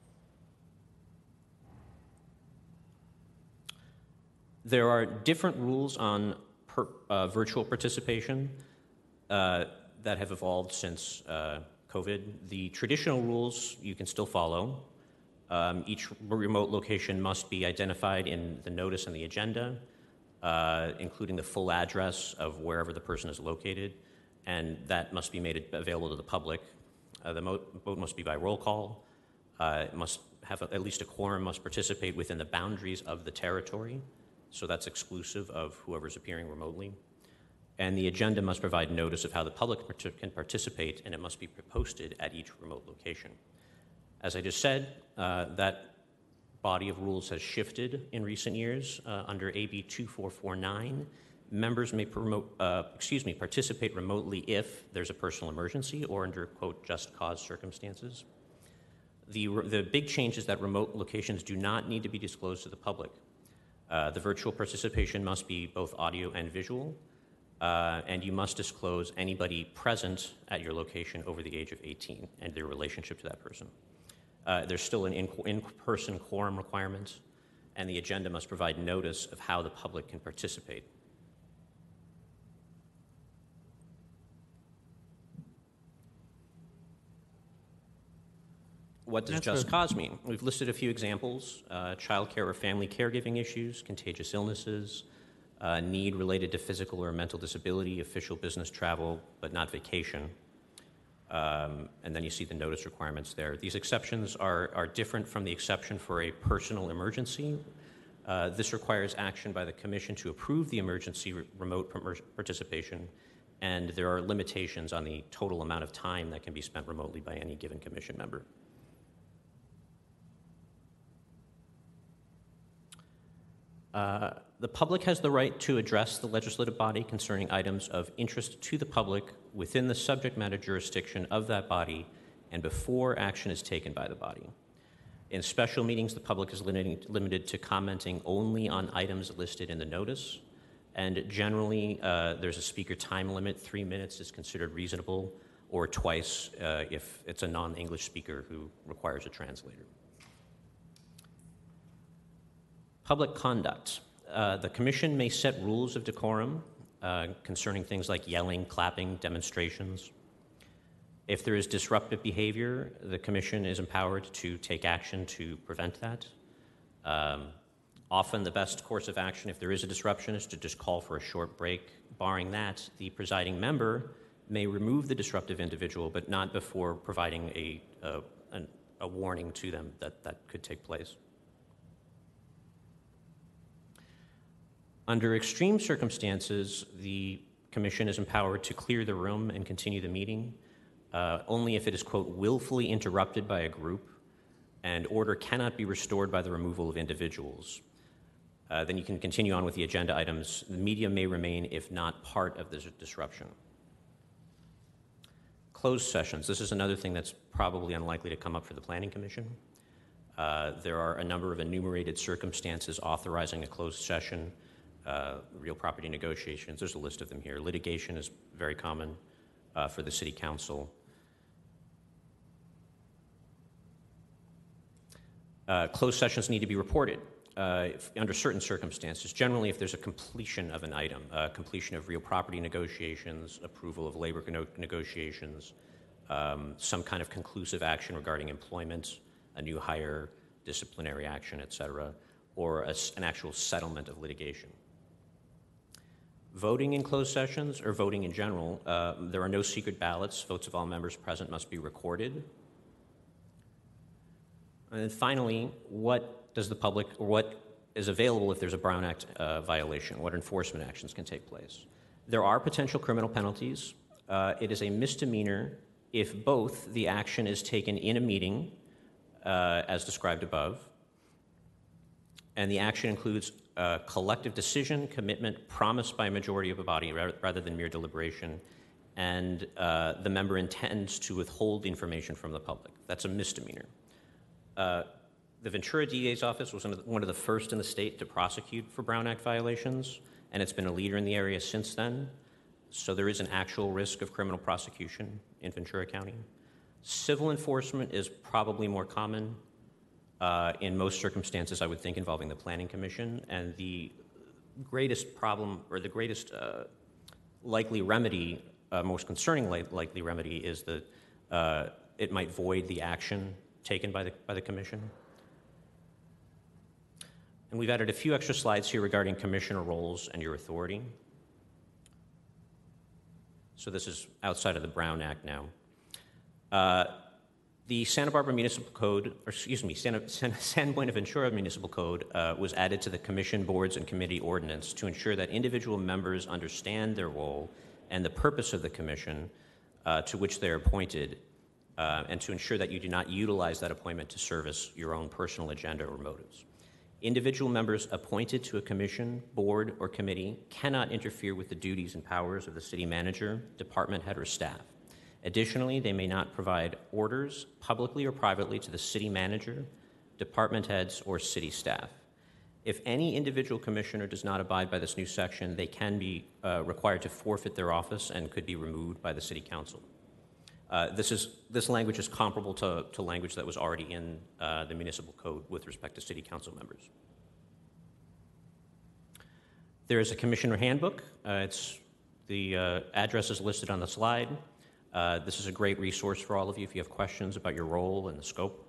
There are different rules on per, uh, virtual participation uh, that have evolved since uh, COVID. The traditional rules you can still follow. Um, each remote location must be identified in the notice and the agenda, uh, including the full address of wherever the person is located, and that must be made available to the public. Uh, the vote must be by roll call. Uh, it must have a, at least a quorum must participate within the boundaries of the territory, so that's exclusive of whoever's appearing remotely. And the agenda must provide notice of how the public can participate, and it must be posted at each remote location. As I just said, uh, that body of rules has shifted in recent years. Uh, under AB 2449, members may promote, uh, excuse me, participate remotely if there's a personal emergency or under quote just cause circumstances. The, the big change is that remote locations do not need to be disclosed to the public. Uh, the virtual participation must be both audio and visual, uh, and you must disclose anybody present at your location over the age of 18 and their relationship to that person. Uh, there's still an in, in-person quorum requirement, and the agenda must provide notice of how the public can participate. What does That's just cause mean? We've listed a few examples uh, childcare or family caregiving issues, contagious illnesses, uh, need related to physical or mental disability, official business travel, but not vacation. Um, and then you see the notice requirements there. These exceptions are, are different from the exception for a personal emergency. Uh, this requires action by the Commission to approve the emergency re- remote par- participation, and there are limitations on the total amount of time that can be spent remotely by any given Commission member. Uh, The public has the right to address the legislative body concerning items of interest to the public within the subject matter jurisdiction of that body and before action is taken by the body. In special meetings, the public is limited to commenting only on items listed in the notice, and generally, uh, there's a speaker time limit. Three minutes is considered reasonable, or twice uh, if it's a non English speaker who requires a translator. Public conduct. Uh, the commission may set rules of decorum uh, concerning things like yelling, clapping, demonstrations. If there is disruptive behavior, the commission is empowered to take action to prevent that. Um, often, the best course of action, if there is a disruption, is to just call for a short break. Barring that, the presiding member may remove the disruptive individual, but not before providing a, a, an- a warning to them that that could take place. Under extreme circumstances, the commission is empowered to clear the room and continue the meeting uh, only if it is, quote, willfully interrupted by a group and order cannot be restored by the removal of individuals. Uh, then you can continue on with the agenda items. The media may remain if not part of this disruption. Closed sessions. This is another thing that's probably unlikely to come up for the Planning Commission. Uh, there are a number of enumerated circumstances authorizing a closed session. Uh, real property negotiations, there's a list of them here. Litigation is very common uh, for the City Council. Uh, closed sessions need to be reported uh, if, under certain circumstances. Generally, if there's a completion of an item, uh, completion of real property negotiations, approval of labor no- negotiations, um, some kind of conclusive action regarding employment, a new hire, disciplinary action, et cetera, or a an actual settlement of litigation. Voting in closed sessions or voting in general, uh, there are no secret ballots. Votes of all members present must be recorded. And then finally, what does the public, or what is available if there's a Brown Act uh, violation, what enforcement actions can take place. There are potential criminal penalties. Uh, it is a misdemeanor if both the action is taken in a meeting, uh, as described above, and the action includes collective decision, commitment, promised by a majority of a body ra- rather than mere deliberation, and uh, the member intends to withhold information from the public. That's a misdemeanor. Uh, the Ventura DA's office was one of the first in the state to prosecute for Brown Act violations, and it's been a leader in the area since then. So there is an actual risk of criminal prosecution in Ventura County. Civil enforcement is probably more common uh, in most circumstances, I would think, involving the Planning Commission. And the greatest problem, or the greatest uh, likely remedy, uh, most concerning li- likely remedy, is that uh, it might void the action taken by the, by the Commission. And we've added a few extra slides here regarding commissioner roles and your authority. So this is outside of the Brown Act now. The Santa Barbara Municipal Code, or excuse me, Santa, San, San Buenaventura Municipal Code uh, was added to the Commission Boards and Committee Ordinance to ensure that individual members understand their role and the purpose of the commission uh, to which they are appointed, uh, and to ensure that you do not utilize that appointment to service your own personal agenda or motives. Individual members appointed to a commission, board, or committee cannot interfere with the duties and powers of the city manager, department head, or staff. Additionally, they may not provide orders publicly or privately to the city manager, department heads, or city staff. If any individual commissioner does not abide by this new section, they can be uh, required to forfeit their office and could be removed by the city council. Uh, this, is, this language is comparable to, to language that was already in uh, the municipal code with respect to city council members. There is a commissioner handbook. Uh, it's, the uh, address is listed on the slide. Uh, this is a great resource for all of you if you have questions about your role and the scope.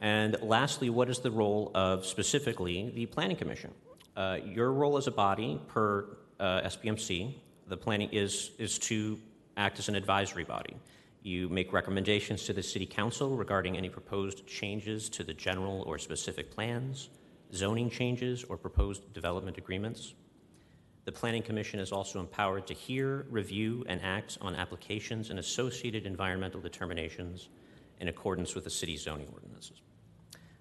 And lastly, what is the role of specifically the Planning Commission? Uh, your role as a body per uh, SBMC, the planning is, is to act as an advisory body. You make recommendations to the City Council regarding any proposed changes to the general or specific plans, zoning changes, or proposed development agreements. The Planning Commission is also empowered to hear, review, and act on applications and associated environmental determinations in accordance with the city's zoning ordinances.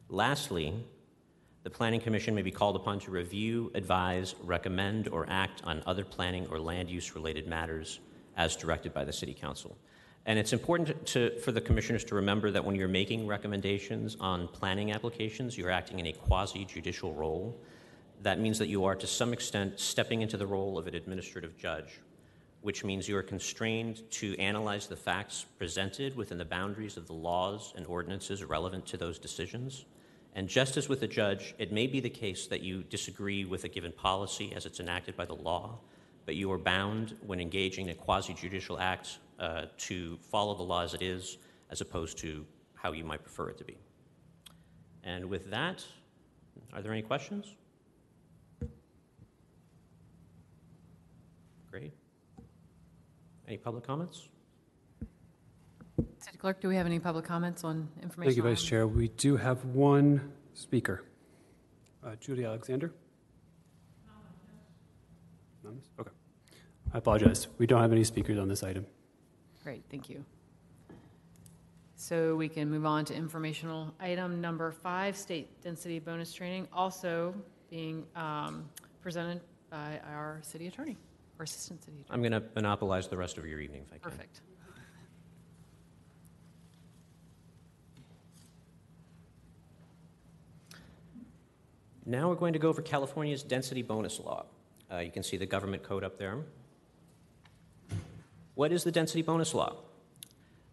Lastly, the Planning Commission may be called upon to review, advise, recommend, or act on other planning or land use related matters as directed by the City Council. And it's important to, for the commissioners to remember that when you're making recommendations on planning applications, you're acting in a quasi judicial role. That means that you are, to some extent, stepping into the role of an administrative judge, which means you are constrained to analyze the facts presented within the boundaries of the laws and ordinances relevant to those decisions. And just as with a judge, it may be the case that you disagree with a given policy as it's enacted by the law, but you are bound when engaging in a quasi judicial act uh, to follow the law as it is, as opposed to how you might prefer it to be. And with that, are there any questions? Great. Any public comments? City Clerk, do we have any public comments on information? Thank you, Vice Chair. We do have one speaker. Uh, Judy Alexander? Anonymous? Okay. I apologize. We don't have any speakers on this item. Great, thank you. So we can move on to informational item number five, state density bonus training, also being um, presented by our city attorney, or assistant city attorney. I'm going to monopolize the rest of your evening if I can. Perfect. Now we're going to go over California's density bonus law. Uh, you can see the government code up there. What is the density bonus law?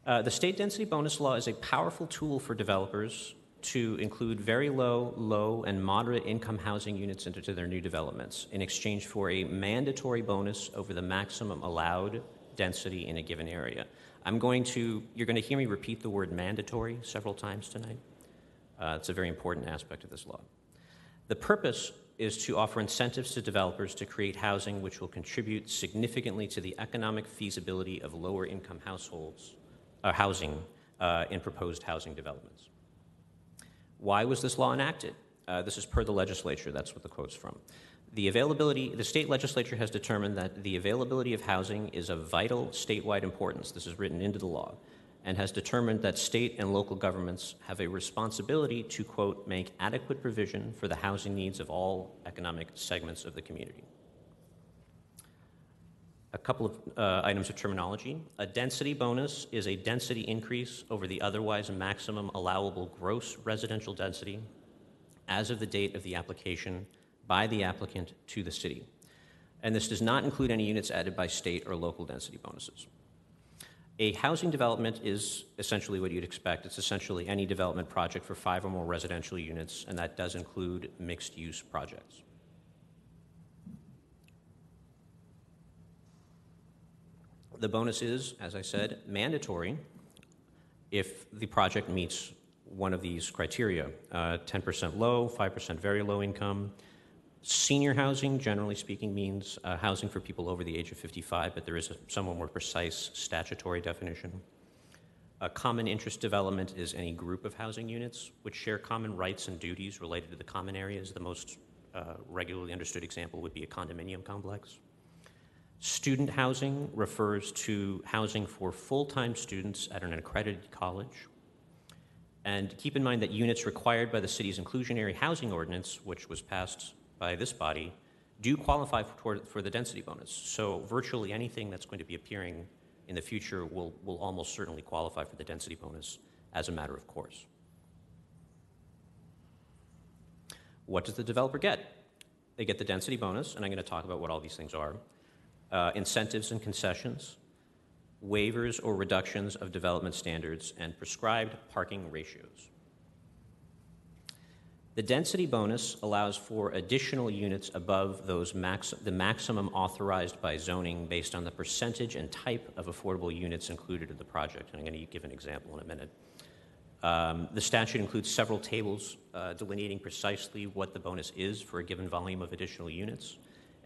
Uh, the state density bonus law is a powerful tool for developers to include very low, low, and moderate income housing units into their new developments in exchange for a mandatory bonus over the maximum allowed density in a given area. I'm going to, you're going to hear me repeat the word mandatory several times tonight. Uh, it's a very important aspect of this law. The purpose is to offer incentives to developers to create housing which will contribute significantly to the economic feasibility of lower income households, uh, housing uh, in proposed housing developments. Why was this law enacted? Uh, this is per the legislature, that's what the quote's from. The availability, the state legislature has determined that the availability of housing is of vital statewide importance. This is written into the law, and has determined that state and local governments have a responsibility to, quote, make adequate provision for the housing needs of all economic segments of the community. A couple of uh, items of terminology. A density bonus is a density increase over the otherwise maximum allowable gross residential density as of the date of the application by the applicant to the city. And this does not include any units added by state or local density bonuses. A housing development is essentially what you'd expect. It's essentially any development project for five or more residential units, and that does include mixed use projects. The bonus is, as I said, mandatory if the project meets one of these criteria uh, 10% low, 5% very low income. Senior housing, generally speaking, means uh, housing for people over the age of 55, but there is a somewhat more precise statutory definition. A common interest development is any group of housing units which share common rights and duties related to the common areas. The most uh, regularly understood example would be a condominium complex. Student housing refers to housing for full time students at an accredited college. And keep in mind that units required by the city's inclusionary housing ordinance, which was passed by this body, do qualify for, for the density bonus. So virtually anything that's going to be appearing in the future will, will almost certainly qualify for the density bonus as a matter of course. What does the developer get? They get the density bonus, and I'm going to talk about what all these things are uh, incentives and concessions, waivers or reductions of development standards, and prescribed parking ratios. The density bonus allows for additional units above those max, the maximum authorized by zoning based on the percentage and type of affordable units included in the project. And I'm going to give an example in a minute. Um, the statute includes several tables uh, delineating precisely what the bonus is for a given volume of additional units.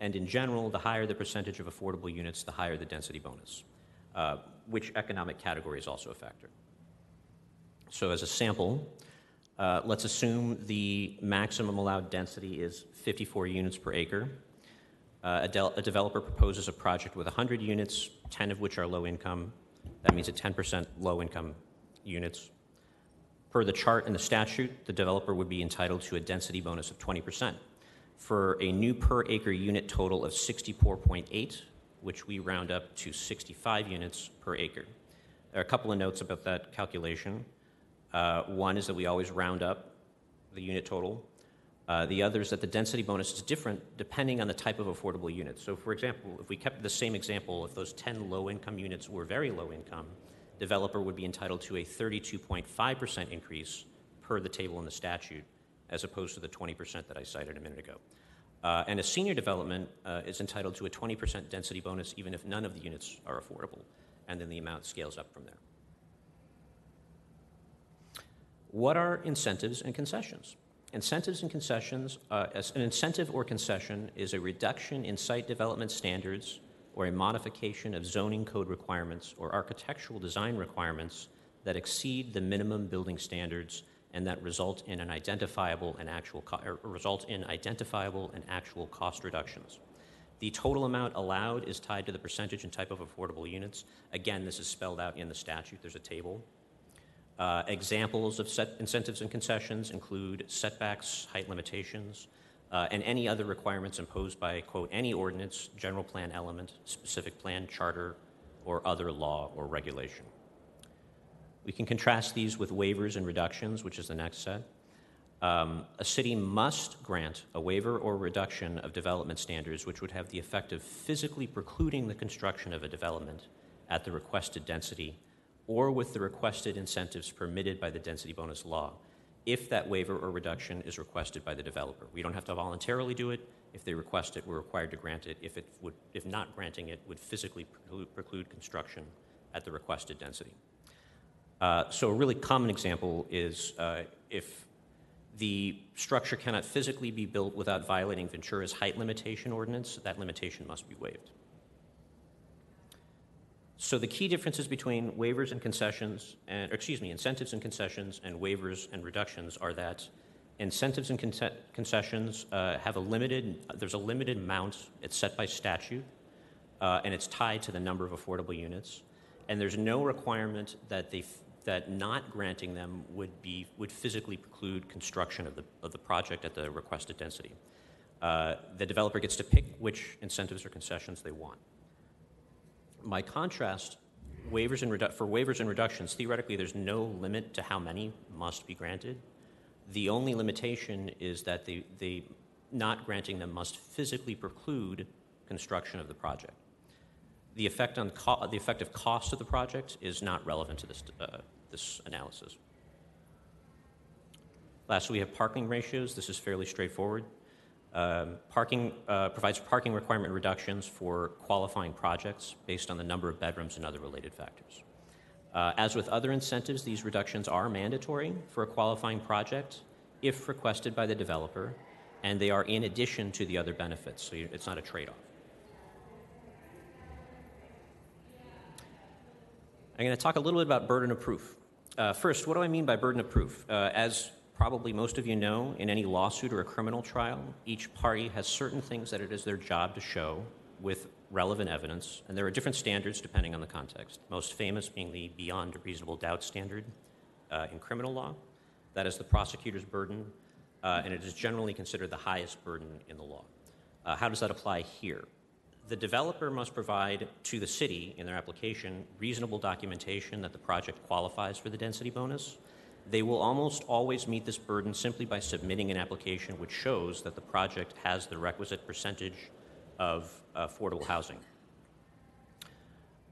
And in general, the higher the percentage of affordable units, the higher the density bonus, uh, which economic category is also a factor. So, as a sample, uh, let's assume the maximum allowed density is 54 units per acre. Uh, a, a, developer proposes a project with 100 units, 10 of which are low income. That means a 10% low income units. Per the chart in the statute, the developer would be entitled to a density bonus of 20% for a new per acre unit total of 64.8, which we round up to 65 units per acre. There are a couple of notes about that calculation. Uh, one is that we always round up the unit total. Uh, the other is that the density bonus is different depending on the type of affordable unit. So, for example, if we kept the same example, if those 10 low income units were very low income, developer would be entitled to a 32.5% increase per the table in the statute, as opposed to the 20% that I cited a minute ago. Uh, and a senior development uh, is entitled to a 20% density bonus even if none of the units are affordable, and then the amount scales up from there. What are incentives and concessions? Incentives and concessions, uh, an incentive or concession is a reduction in site development standards or a modification of zoning code requirements or architectural design requirements that exceed the minimum building standards and that result in an identifiable and actual co- result in identifiable and actual cost reductions. The total amount allowed is tied to the percentage and type of affordable units. Again, this is spelled out in the statute. There's a table uh, examples of incentives and concessions include setbacks, height limitations, uh, and any other requirements imposed by, quote, any ordinance, general plan element, specific plan, charter, or other law or regulation. We can contrast these with waivers and reductions, which is the next set. Um, a city must grant a waiver or reduction of development standards which would have the effect of physically precluding the construction of a development at the requested density or with the requested incentives permitted by the density bonus law if that waiver or reduction is requested by the developer. We don't have to voluntarily do it. If they request it, we're required to grant it. If, it would, if not granting it would physically preclude, construction at the requested density. Uh, so, a really common example is uh, if the structure cannot physically be built without violating Ventura's height limitation ordinance, that limitation must be waived. So the key differences between waivers and concessions, and, excuse me, incentives and concessions and waivers and reductions are that incentives and conce- concessions uh, have a limited, there's a limited amount, it's set by statute, uh, and it's tied to the number of affordable units. And there's no requirement that they, f- that not granting them would be, would physically preclude construction of the, of the project at the requested density. Uh, The developer gets to pick which incentives or concessions they want. By contrast, waivers and for waivers and reductions, theoretically, there's no limit to how many must be granted. The only limitation is that the, the not granting them must physically preclude construction of the project. The effect on co- the effective cost of the project is not relevant to this, uh, this analysis. Lastly, we have parking ratios. This is fairly straightforward. Um, Parking uh, provides parking requirement reductions for qualifying projects based on the number of bedrooms and other related factors. Uh, As with other incentives, these reductions are mandatory for a qualifying project if requested by the developer, and they are in addition to the other benefits, so you- it's not a trade-off. I'm going to talk a little bit about burden of proof. Uh, first, what do I mean by burden of proof? Uh, as probably most of you know, in any lawsuit or a criminal trial, each party has certain things that it is their job to show with relevant evidence, and there are different standards depending on the context. Most famous being the beyond a reasonable doubt standard uh, in criminal law. That is the prosecutor's burden, uh, and it is generally considered the highest burden in the law. Uh, how does that apply here? The developer must provide to the city in their application reasonable documentation that the project qualifies for the density bonus. They will almost always meet this burden simply by submitting an application which shows that the project has the requisite percentage of affordable housing.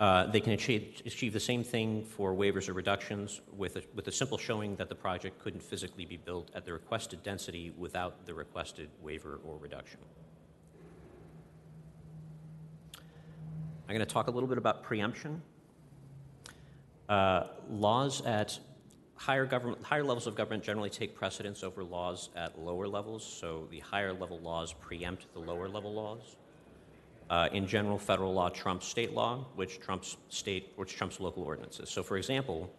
Uh, they can achieve, achieve the same thing for waivers or reductions with a, with a simple showing that the project couldn't physically be built at the requested density without the requested waiver or reduction. I'm going to talk a little bit about preemption. Uh, laws at higher government, higher levels of government generally take precedence over laws at lower levels. So the higher level laws preempt the lower level laws. Uh, in general, federal law trumps state law, which trumps state, which trumps local ordinances. So, for example,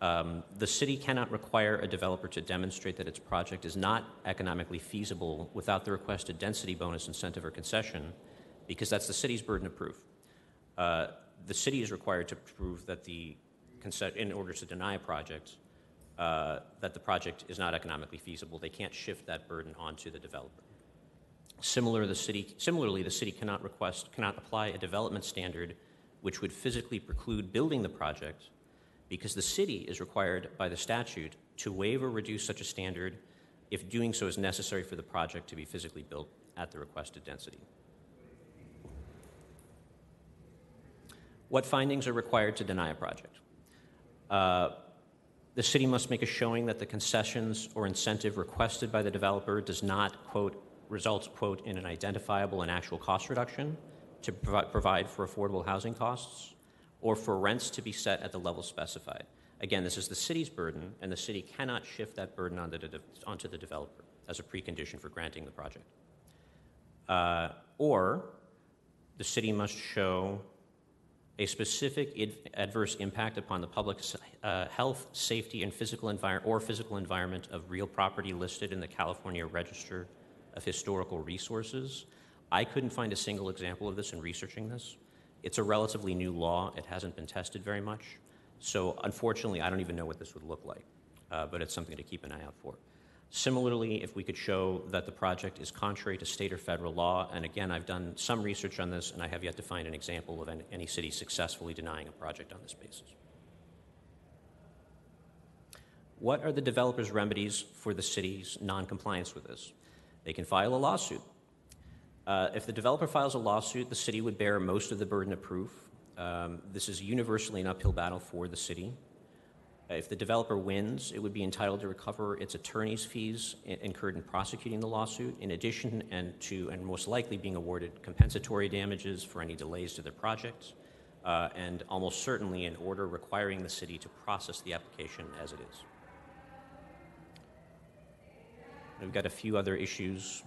um, the city cannot require a developer to demonstrate that its project is not economically feasible without the requested density bonus incentive or concession, because that's the city's burden of proof. Uh, the city is required to prove that the conce- in order to deny a project, uh, that the project is not economically feasible. They can't shift that burden onto the developer. Similar, the city, similarly, the city cannot request, cannot apply a development standard which would physically preclude building the project because the city is required by the statute to waive or reduce such a standard if doing so is necessary for the project to be physically built at the requested density. What findings are required to deny a project? Uh, the city must make a showing that the concessions or incentive requested by the developer does not, quote, result, quote, in an identifiable and actual cost reduction to provi- provide for affordable housing costs or for rents to be set at the level specified. Again, this is the city's burden, and the city cannot shift that burden onto the, de- onto the developer as a precondition for granting the project. Uh, or the city must show a specific adverse impact upon the public's uh, health, safety, and physical environment or physical environment of real property listed in the California Register of Historical Resources. I couldn't find a single example of this in researching this. It's a relatively new law. It hasn't been tested very much. So, unfortunately, I don't even know what this would look like, uh, but it's something to keep an eye out for. Similarly, if we could show that the project is contrary to state or federal law, and again, I've done some research on this, and I have yet to find an example of any, city successfully denying a project on this basis. What are the developer's remedies for the city's noncompliance with this? They can file a lawsuit. Uh, if the developer files a lawsuit, the city would bear most of the burden of proof. Um, this is universally an uphill battle for the city. Uh, If the developer wins, it would be entitled to recover its attorney's fees incurred in prosecuting the lawsuit, in addition and to, and most likely being awarded compensatory damages for any delays to their project, uh, and almost certainly an order requiring the city to process the application as it is. We've got a few other issues.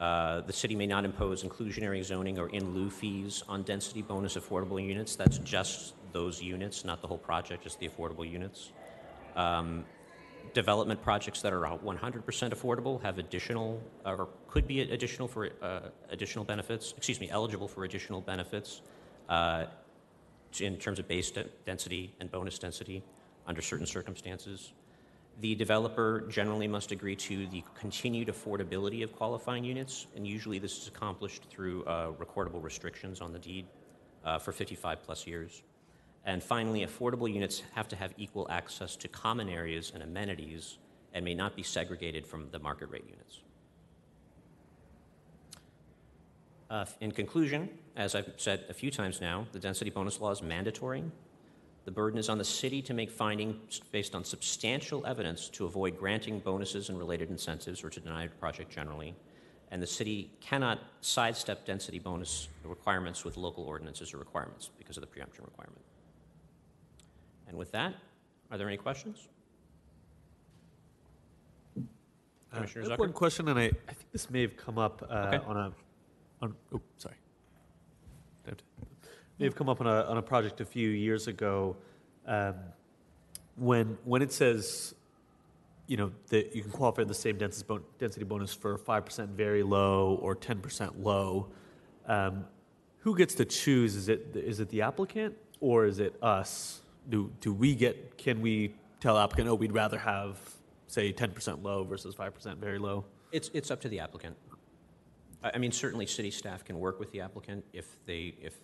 Uh, The city may not impose inclusionary zoning or in lieu fees on density bonus affordable units. That's just those units, not the whole project, just the affordable units. Um, Development projects that are 100% affordable have additional, or could be additional for uh, additional benefits, excuse me, eligible for additional benefits uh, in terms of base de- density and bonus density under certain circumstances. The developer generally must agree to the continued affordability of qualifying units, and usually this is accomplished through uh, recordable restrictions on the deed uh, for 55 plus years. And finally, affordable units have to have equal access to common areas and amenities and may not be segregated from the market rate units. Uh, in conclusion, as I've said a few times now, the density bonus law is mandatory. The burden is on the city to make findings based on substantial evidence to avoid granting bonuses and related incentives or to deny a project generally. And the city cannot sidestep density bonus requirements with local ordinances or requirements because of the preemption requirement. And with that, are there any questions? Uh, Commissioner I have Zucker? one question, and I, I think this may have come up uh, Okay. on a, on, oh, sorry. Don't- May have come up on a, on a project a few years ago, um, when, when it says, you know, that you can qualify for the same density, bon- density bonus for five percent very low or ten percent low. Um, who gets to choose? Is it, is it the applicant or is it us? Do, do we get, can we tell applicant, oh, we'd rather have, say, ten percent low versus five percent very low? It's, it's up to the applicant. I I mean, certainly city staff can work with the applicant if they, if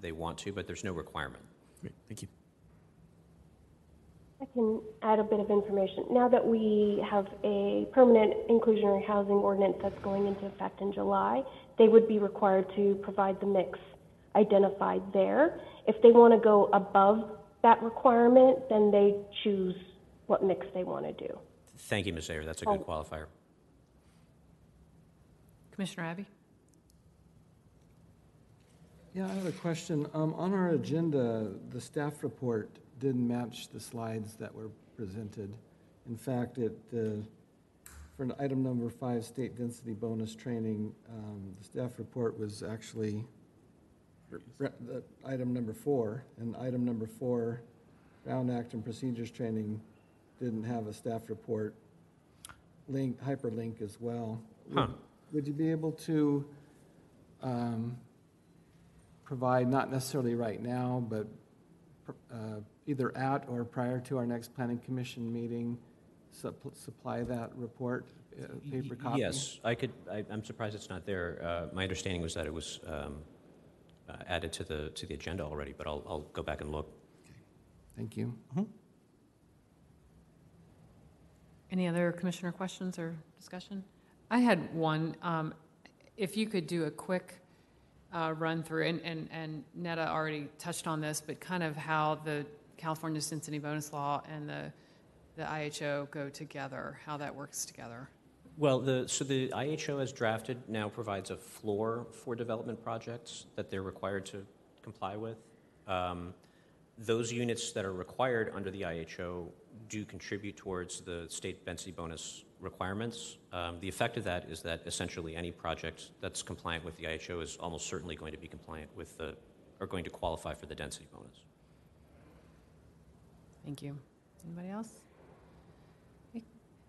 they want to, but there's no requirement. Great, thank you. I can add a bit of information. Now that we have a permanent inclusionary housing ordinance that's going into effect in July, they would be required to provide the mix identified there. If they want to go above that requirement, then they choose what mix they want to do. Thank you, Ms. Zayer. That's a good Oh. qualifier. Commissioner Abbey? Yeah, I have a question. Um, On our agenda, the staff report didn't match the slides that were presented. In fact, it, uh, for an item number five, state density bonus training, um, the staff report was actually re- the item number four, and item number four, Brown Act and Procedures Training, didn't have a staff report link, hyperlink as well. Would- Huh. Would you be able to um, provide, not necessarily right now, but uh, either at or prior to our next planning commission meeting, supp- supply that report, uh, paper copy? Yes, I could, I, I'm surprised it's not there. Uh, my understanding was that it was, um, uh, added to the, to the agenda already, but I'll, I'll go back and look. Thank you. Any other commissioner questions or discussion? I had one. um, If you could do a quick uh, run through, and, and, and Netta already touched on this, but kind of how the California density bonus law and the, the IHO go together, how that works together. Well, the, so the IHO as drafted now provides a floor for development projects that they're required to comply with. Um, Those units that are required under the IHO do contribute towards the state density bonus requirements. Um, The effect of that is that essentially any project that's compliant with the IHO is almost certainly going to be compliant with the, or going to qualify for the density bonus. Thank you. Anybody else?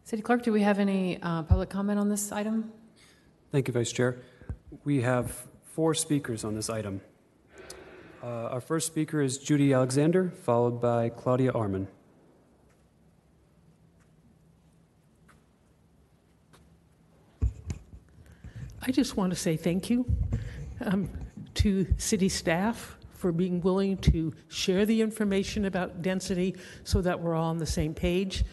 Okay. City Clerk, do we have any uh, public comment on this item? Thank you, Vice Chair. We have four speakers on this item. Uh, Our first speaker is Judy Alexander, followed by Claudia Arman. I just want to say thank you um, to city staff for being willing to share the information about density so that we're all on the same page,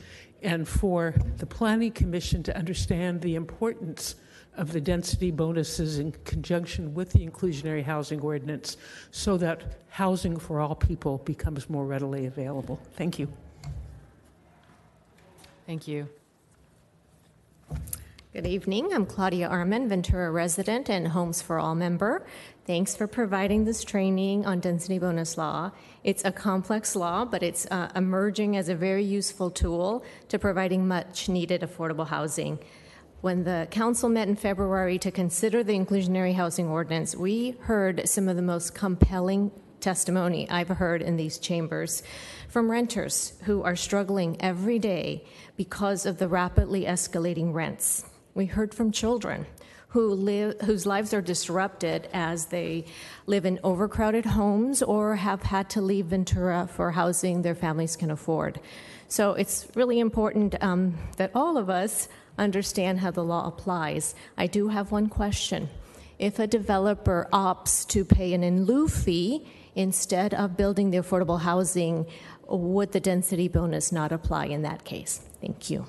and for the Planning Commission to understand the importance of the density bonuses in conjunction with the inclusionary housing ordinance so that housing for all people becomes more readily available. Thank you. Thank you. Good evening. I'm Claudia Arman, Ventura resident and Homes for All member. Thanks for providing this training on density bonus law. It's a complex law, but it's uh, emerging as a very useful tool to providing much needed affordable housing. When the council met in February to consider the inclusionary housing ordinance, we heard some of the most compelling testimony I've heard in these chambers from renters who are struggling every day because of the rapidly escalating rents. We heard from children who live, whose lives are disrupted as they live in overcrowded homes or have had to leave Ventura for housing their families can afford. So it's really important um, that all of us understand how the law applies. I do have one question. If a developer opts to pay an in lieu fee instead of building the affordable housing, would the density bonus not apply in that case? Thank you.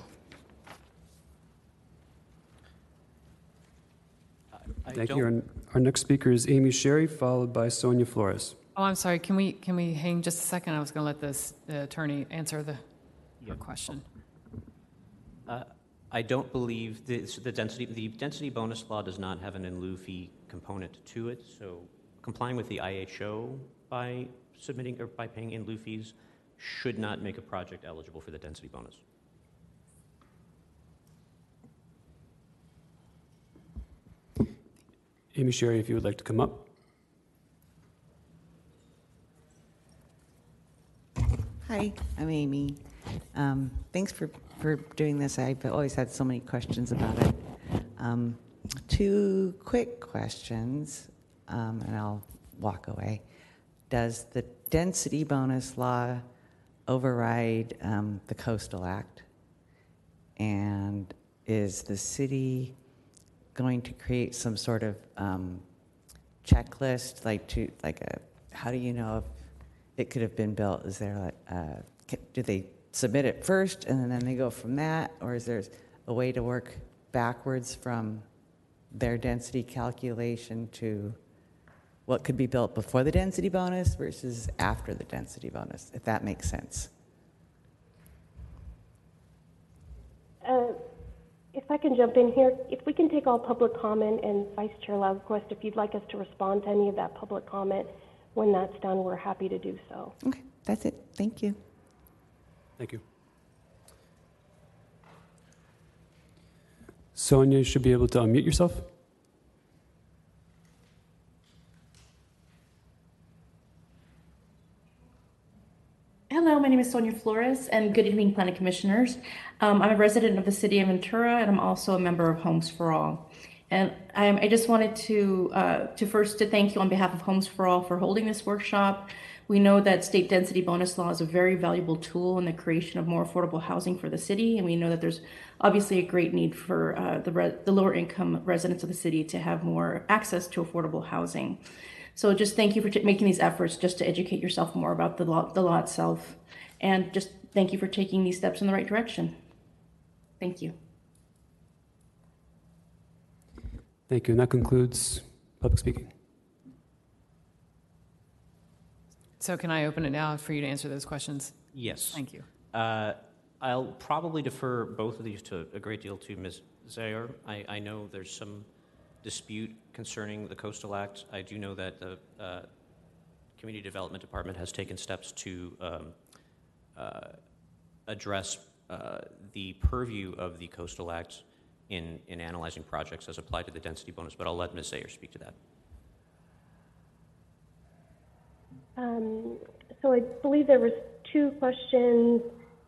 Thank don't- you. Our- Our next speaker is Amy Sherry, followed by Sonia Flores. Oh, I'm sorry, can we, can we hang just a second? I was going to let this, the attorney answer the, your question. Uh, I don't believe the, the density, the density bonus law does not have an in lieu fee component to it, so complying with the IHO by submitting or by paying in lieu fees should not make a project eligible for the density bonus. Amy Sherry, if you would like to come up. Hi, I'm Amy. Um, Thanks for, for doing this. I've always had so many questions about it. Um, Two quick questions, um, and I'll walk away. Does the density bonus law override um, the Coastal Act? And is the city going to create some sort of um, checklist, like to, like a, how do you know if it could have been built? Is there like, uh, do they submit it first and then they go from that? Or is there a way to work backwards from their density calculation to what could be built before the density bonus versus after the density bonus, if that makes sense? Uh, If I can jump in here, if we can take all public comment, and Vice Chair Lagerquist, if you'd like us to respond to any of that public comment, when that's done, we're happy to do so. Okay, that's it. Thank you. Thank you. Sonia, you should be able to unmute yourself. Hello, my name is Sonia Flores, and good evening, Planning Commissioners. Um, I'm a resident of the city of Ventura, and I'm also a member of Homes for All. And I, I just wanted to uh, to first to thank you on behalf of Homes for All for holding this workshop. We know that state density bonus law is a very valuable tool in the creation of more affordable housing for the city, and we know that there's obviously a great need for uh, the re- the lower income residents of the city to have more access to affordable housing. So just thank you for t- making these efforts just to educate yourself more about the law, the law itself. And just thank you for taking these steps in the right direction. Thank you. Thank you. And that concludes public speaking. So can I open it now for you to answer those questions? Yes. Thank you. Uh, I'll probably defer both of these to a great deal to Ms. Zayer. I, I know there's some dispute concerning the Coastal Act. I do know that the uh, Community Development Department has taken steps to um, uh, address uh, the purview of the Coastal Act in, in analyzing projects as applied to the density bonus, but I'll let Ms. Zayer speak to that. Um, so I believe there was two questions,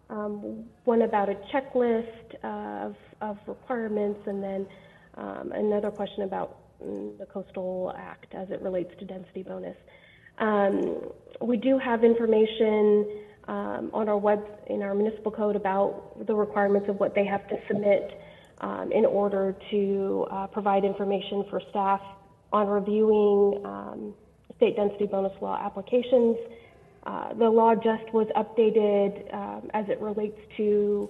um, one about a checklist of, of requirements, and then um, another question about mm, the Coastal Act as it relates to density bonus. Um, we do have information um, on our web, in our municipal code about the requirements of what they have to submit um, in order to uh, provide information for staff on reviewing um, state density bonus law applications. Uh, the law just was updated um, as it relates to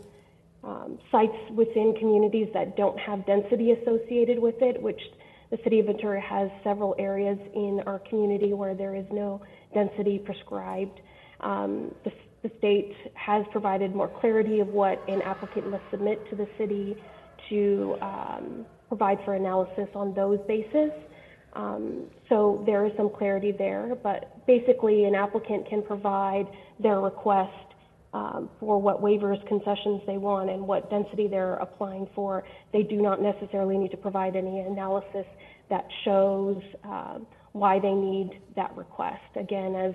um, sites within communities that don't have density associated with it, which the city of Ventura has several areas in our community where there is no density prescribed. Um, the, the state has provided more clarity of what an applicant must submit to the city to um, provide for analysis on those bases. Um, so there is some clarity there, but basically an applicant can provide their request um, for what waivers, concessions they want, and what density they're applying for. They do not necessarily need to provide any analysis that shows um, why they need that request. Again, as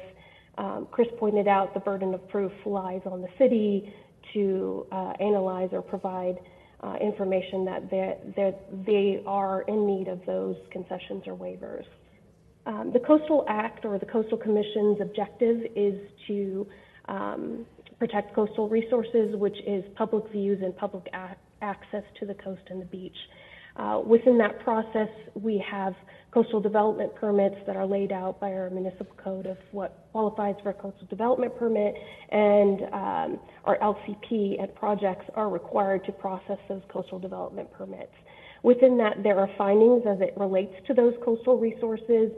um, Chris pointed out, the burden of proof lies on the city to uh, analyze or provide uh, information that they're, they are in need of those concessions or waivers. Um, the Coastal Act or the Coastal Commission's objective is to um, protect coastal resources, which is public views and public ac- access to the coast and the beach. Uh, within that process, we have coastal development permits that are laid out by our municipal code of what qualifies for a coastal development permit, and um, our LCP and projects are required to process those coastal development permits. Within that, there are findings as it relates to those coastal resources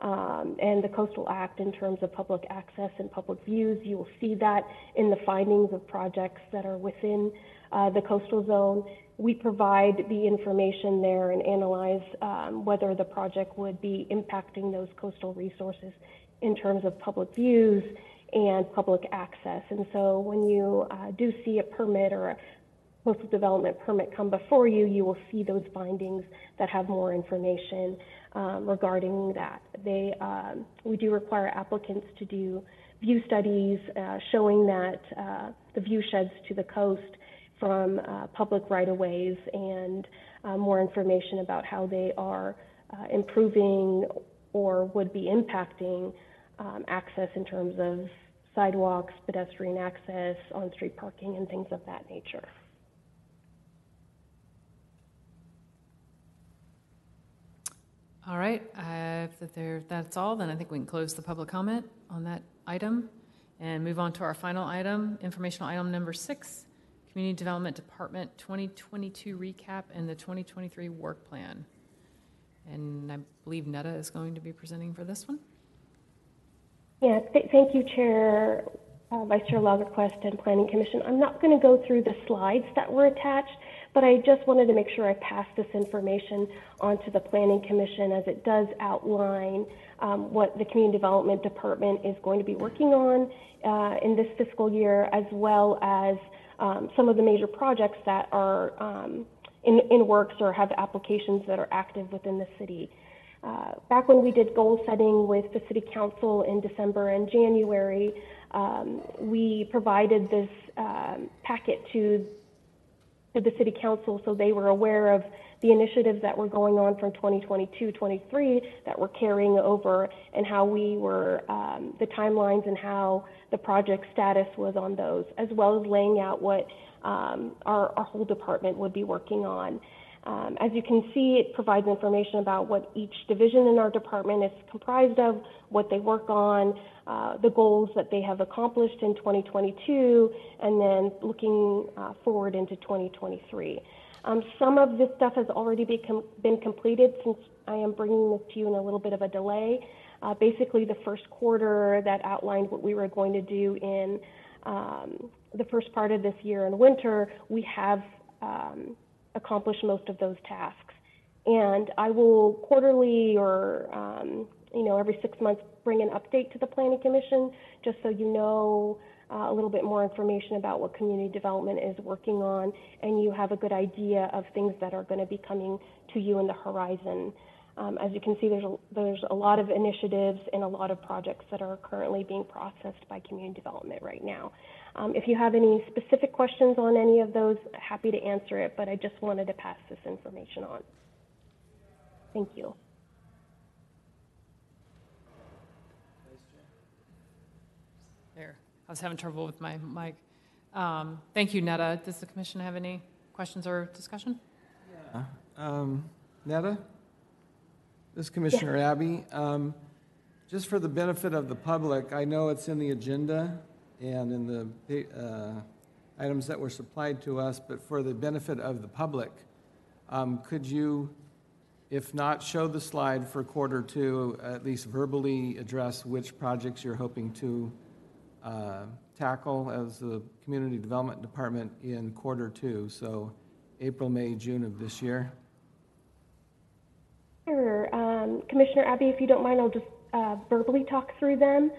um, and the Coastal Act in terms of public access and public views. You will see that in the findings of projects that are within uh, the coastal zone. We provide the information there and analyze um, whether the project would be impacting those coastal resources in terms of public views and public access. And so when you uh, do see a permit or a coastal development permit come before you, you will see those findings that have more information um, regarding that. They, um, we do require applicants to do view studies uh, showing that uh, the view sheds to the coast from uh, public right-of-ways and uh, more information about how they are uh, improving or would be impacting um, access in terms of sidewalks, pedestrian access, on-street parking, and things of that nature. All right, uh, if there, that's all, then I think we can close the public comment on that item and move on to our final item, informational item number six, Community Development Department 2022 recap and the 2023 work plan. And I believe Netta is going to be presenting for this one. Yeah, th- thank you, Chair, uh, Vice Chair Lagerquist, and Planning Commission. I'm not going to go through the slides that were attached, but I just wanted to make sure I pass this information on to the Planning Commission as it does outline um, what the Community Development Department is going to be working on uh, in this fiscal year, as well as um, some of the major projects that are um, in, in works or have applications that are active within the city. Uh, back when we did goal setting with the City Council in December and January, um, we provided this um, packet to, to the City Council so they were aware of the initiatives that were going on from 2022 23 that were carrying over and how we were, um, the timelines and how the project status was on those, as well as laying out what um, our, our whole department would be working on. Um, as you can see, it provides information about what each division in our department is comprised of, what they work on, uh, the goals that they have accomplished in 2022, and then looking uh, forward into 2023. Um, some of this stuff has already be com- been completed since I am bringing this to you in a little bit of a delay. Uh, basically, the first quarter that outlined what we were going to do in um, the first part of this year in winter, we have um, accomplished most of those tasks. And I will quarterly or um, you know every six months bring an update to the Planning Commission, just so you know uh, a little bit more information about what community development is working on, and you have a good idea of things that are going to be coming to you in the horizon. Um, as you can see, there's a, there's a lot of initiatives and a lot of projects that are currently being processed by community development right now. Um, if you have any specific questions on any of those, happy to answer it, but I just wanted to pass this information on. Thank you. There, I was having trouble with my mic. Um, Thank you, Netta. Does the commission have any questions or discussion? Um, Netta? This is Commissioner Abbey. Um, Just for the benefit of the public, I know it's in the agenda and in the uh, items that were supplied to us, but for the benefit of the public, um, could you, if not show the slide for quarter two, at least verbally address which projects you're hoping to uh, tackle as the Community Development Department in quarter two, so April, May, June of this year? Sure. Um, Commissioner Abbey, if you don't mind, I'll just uh, verbally talk through them.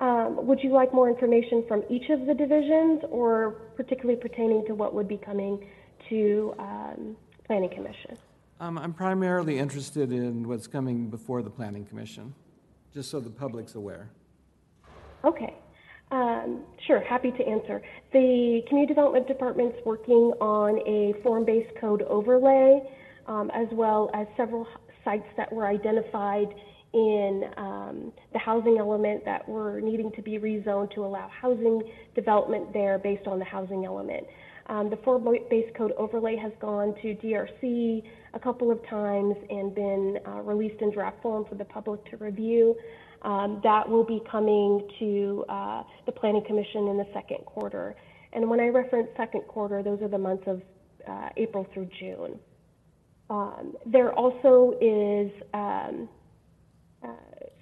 Um, would you like more information from each of the divisions or particularly pertaining to what would be coming to um, Planning Commission? Um, I'm primarily interested in what's coming before the Planning Commission, just so the public's aware. Okay. Um, sure, happy to answer. The Community Development Department's working on a form-based code overlay, um, as well as several sites that were identified in um, the housing element that were needing to be rezoned to allow housing development there based on the housing element. Um, the form-based code overlay has gone to DRC a couple of times and been uh, released in draft form for the public to review. Um, that will be coming to uh, the Planning Commission in the second quarter. And when I reference second quarter, those are the months of uh, April through June. Um, there also is um, uh,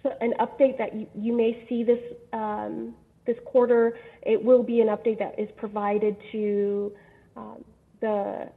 so an update that you, you may see this um, this quarter. It will be an update that is provided to um, the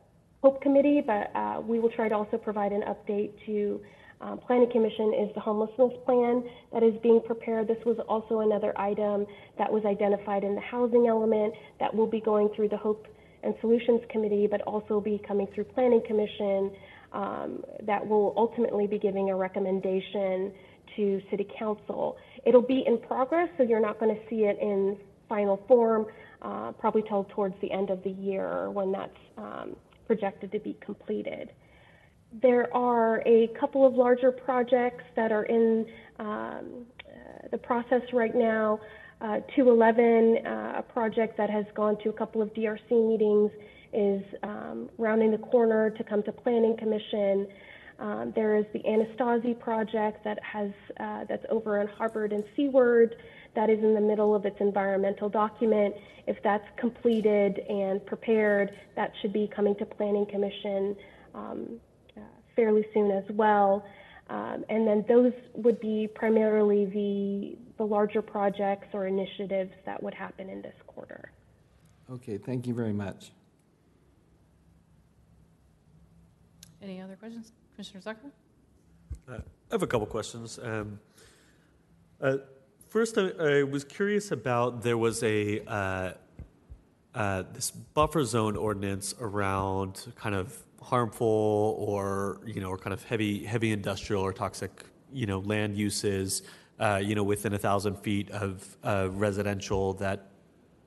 Hope Committee, but uh, we will try to also provide an update to um, Planning Commission is the homelessness plan that is being prepared. This was also another item that was identified in the housing element that will be going through the Hope and Solutions Committee, but also be coming through Planning Commission um, that will ultimately be giving a recommendation to City Council. It'll be in progress, so you're not going to see it in final form, uh, probably till towards the end of the year when that's um, projected to be completed. There are a couple of larger projects that are in um, uh, the process right now. Uh, 211, uh, a project that has gone to a couple of DRC meetings, is um, rounding the corner to come to Planning Commission. Um, there is the Anastasi project that has uh, that's over in Harbor and Seaward that is in the middle of its environmental document. If that's completed and prepared, that should be coming to Planning Commission um, fairly soon as well. Um, and then those would be primarily the the larger projects or initiatives that would happen in this quarter. Okay, thank you very much. Any other questions? Commissioner Zucker? Uh, I have a couple questions. Um, uh, first, I, I, was curious about there was a uh, uh, this buffer zone ordinance around kind of harmful or you know or kind of heavy heavy industrial or toxic you know land uses uh, you know within a thousand feet of uh, residential that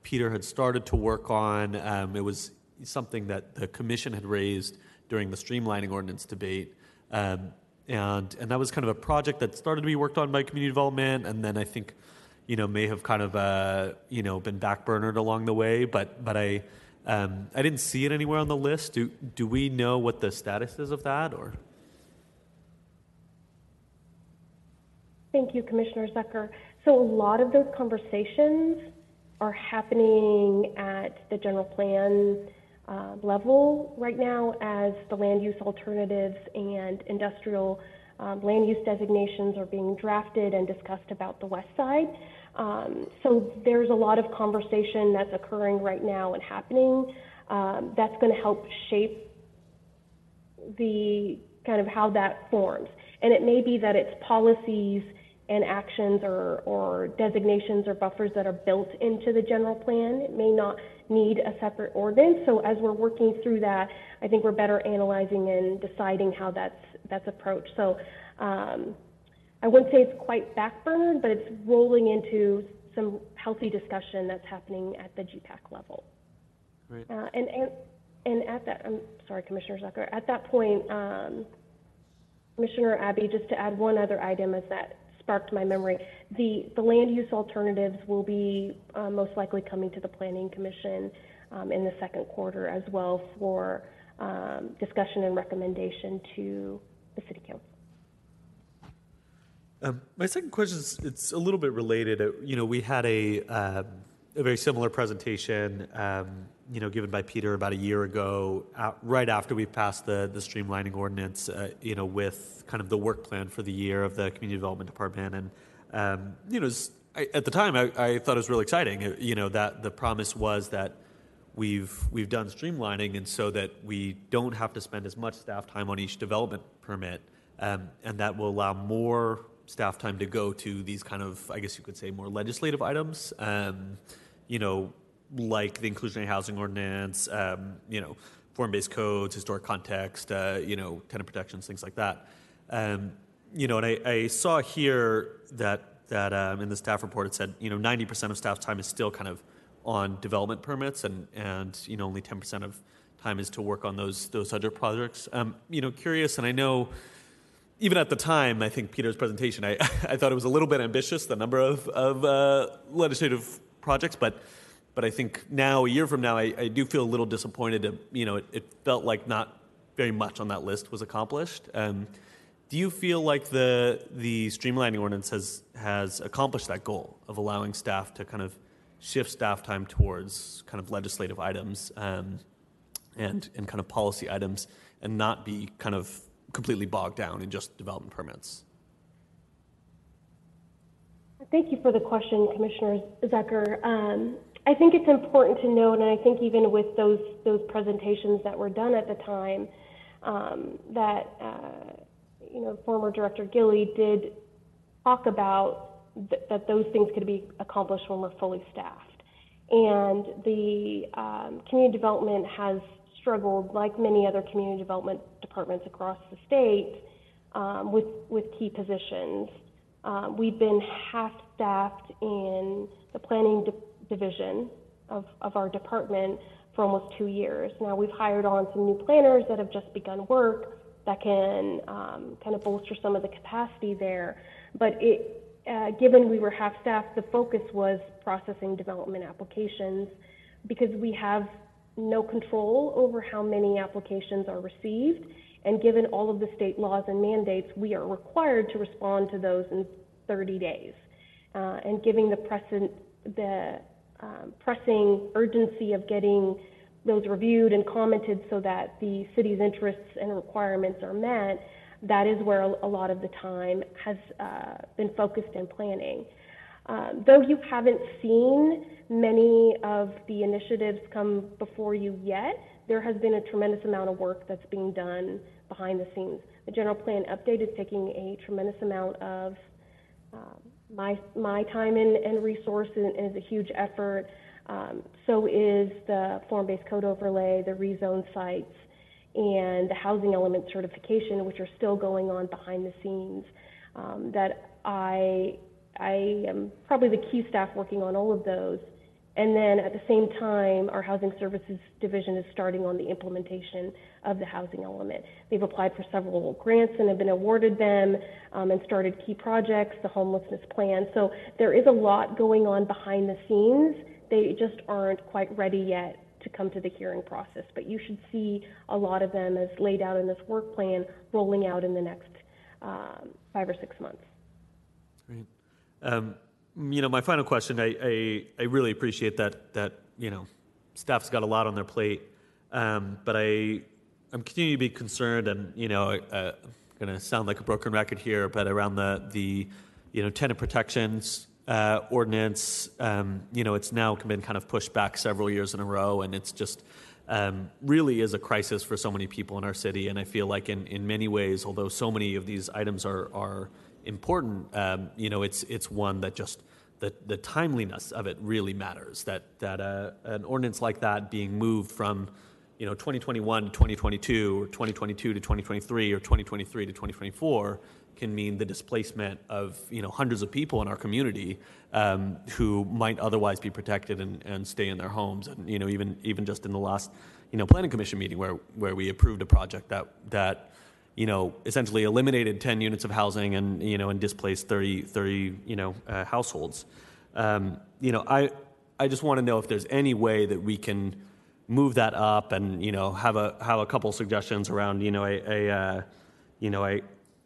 Peter had started to work on. Um, it was something that the commission had raised during the streamlining ordinance debate. Um, and, and that was kind of a project that started to be worked on by community development, and then I think, you know, may have kind of, uh, you know, been backburnered along the way. But, but I, um, I didn't see it anywhere on the list. Do, do we know what the status is of that, or? Thank you, Commissioner Zucker. So a lot of those conversations are happening at the general plan uh, level right now as the land use alternatives and industrial um, land use designations are being drafted and discussed about the west side. Um, so there's a lot of conversation that's occurring right now and happening um, that's going to help shape the kind of how that forms. And it may be that it's policies and actions or, or designations or buffers that are built into the general plan. It may not need a separate ordinance. So as we're working through that, I think we're better analyzing and deciding how that's that's approached. So um, I wouldn't say it's quite backburnered, but it's rolling into some healthy discussion that's happening at the GPAC level. Right. Uh, and, and and at that, I'm sorry, Commissioner Zucker. At that point, um, Commissioner Abbey, just to add one other item, is that sparked my memory. The, the land use alternatives will be uh, most likely coming to the Planning Commission um, in the second quarter as well for um, discussion and recommendation to the City Council. Um, my second question is it's a little bit related. Uh, you know, we had a um, a very similar presentation, um, you know, given by Peter about a year ago, uh, right after we passed the the streamlining ordinance. Uh, you know, with kind of the work plan for the year of the community development department, and um, you know, I, at the time I, I, thought it was really exciting. You know, that the promise was that we've we've done streamlining, and so that we don't have to spend as much staff time on each development permit, um, and that will allow more staff time to go to these kind of, I guess you could say, more legislative items. Um, you know, like the inclusionary housing ordinance. Um, you know, form-based codes, historic context. Uh, you know, tenant protections, things like that. Um, you know, and I, I saw here that that um, in the staff report it said you know 90% of staff time is still kind of on development permits, and and you know only 10% of time is to work on those those other projects. Um, you know, curious, and I know even at the time, I think Peter's presentation, I, I thought it was a little bit ambitious, the number of, of uh, legislative projects, but but I think now, a year from now, I, I do feel a little disappointed. To, you know, it, it, felt like not very much on that list was accomplished. Um, do you feel like the the streamlining ordinance has has accomplished that goal of allowing staff to kind of shift staff time towards kind of legislative items um, and and kind of policy items, and not be kind of completely bogged down in just development permits? Thank you for the question, Commissioner Zucker. Um, I think it's important to note, and I think even with those those presentations that were done at the time, um, that uh, you know former Director Gilli did talk about th- that those things could be accomplished when we're fully staffed, and the um, community development has struggled, like many other community development departments across the state, um, with with key positions. Um, we've been half staffed in the planning de- division of, of our department for almost two years. Now we've hired on some new planners that have just begun work that can um, kind of bolster some of the capacity there. But it, uh, given we were half staffed, the focus was processing development applications because we have no control over how many applications are received. And given all of the state laws and mandates, we are required to respond to those in 30 days. Uh, and giving the, precedent, the um, pressing urgency of getting those reviewed and commented so that the city's interests and requirements are met, that is where a lot of the time has uh, been focused in planning. Um, though you haven't seen many of the initiatives come before you yet, there has been a tremendous amount of work that's being done behind the scenes. The general plan update is taking a tremendous amount of um, my my time and, and resource and, is a huge effort. Um, so is the form-based code overlay, the rezone sites, and the housing element certification, which are still going on behind the scenes. Um, that I I am probably the key staff working on all of those. And then at the same time, our Housing Services Division is starting on the implementation of the housing element. They've applied for several grants and have been awarded them um, and started key projects, the homelessness plan. So there is a lot going on behind the scenes. They just aren't quite ready yet to come to the hearing process. But you should see a lot of them as laid out in this work plan rolling out in the next um, five or six months. Um, you know, my final question, I, really appreciate that, that, you know, staff's got a lot on their plate. Um, but I, I'm continuing to be concerned and, you know, I'm going to sound like a broken record here, but around the, you know, tenant protections uh, ordinance, um, you know, it's now been kind of pushed back several years in a row, and it's just really is a crisis for so many people in our city. And I feel like in, in many ways, although so many of these items are, are important, um, you know, it's, it's one that just the, the timeliness of it really matters. That, that uh, an ordinance like that being moved from you know 2021 to 2022 or 2022 to 2023 or 2023 to 2024 can mean the displacement of you know hundreds of people in our community um, who might otherwise be protected and, and stay in their homes and you know even even just in the last you know planning commission meeting where where we approved a project that that you know, essentially eliminated 10 units of housing and, you know, and displaced 30, 30 you know, uh, households. Um, you know, I, I just want to know if there's any way that we can move that up and, you know, have a, have a couple suggestions around, you know, a, a uh, you know, I,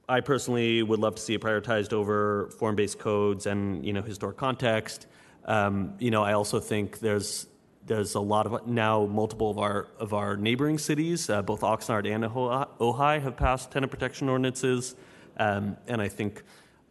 I personally would love to see it prioritized over form-based codes and, you know, historic context. Um, you know, I also think there's there's a lot of now multiple of our of our neighboring cities, uh, both Oxnard and Ojai, have passed tenant protection ordinances, um, and I think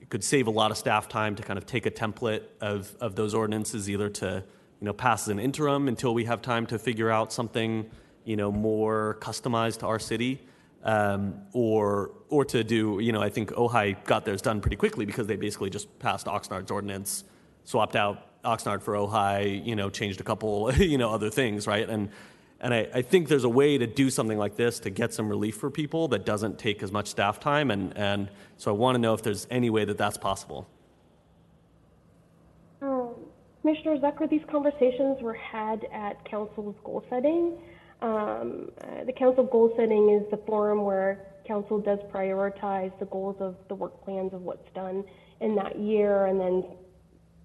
it could save a lot of staff time to kind of take a template of of those ordinances, either to you know pass as an interim until we have time to figure out something you know more customized to our city, um, or or to do, you know, I think Ojai got theirs done pretty quickly because they basically just passed Oxnard's ordinance, swapped out Oxnard for Ojai, you know, changed a couple, you know, other things, right? And and I, I think there's a way to do something like this to get some relief for people that doesn't take as much staff time, and and so I want to know if there's any way that that's possible. Um, Commissioner Zucker, these conversations were had at council's goal setting. Um, uh, the council goal setting is the forum where council does prioritize the goals of the work plans of what's done in that year, and then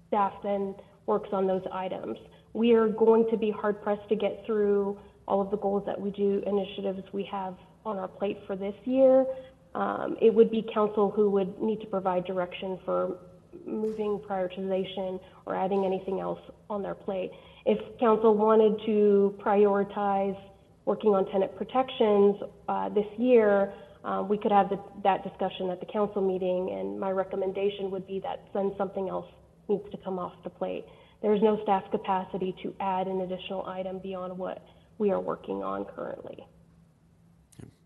staff then works on those items. We are going to be hard pressed to get through all of the goals that we do, initiatives we have on our plate for this year. Um, it would be council who would need to provide direction for moving prioritization or adding anything else on their plate. If council wanted to prioritize working on tenant protections uh, this year, um, we could have the, that discussion at the council meeting, and my recommendation would be that then something else needs to come off the plate. There is no staff capacity to add an additional item beyond what we are working on currently.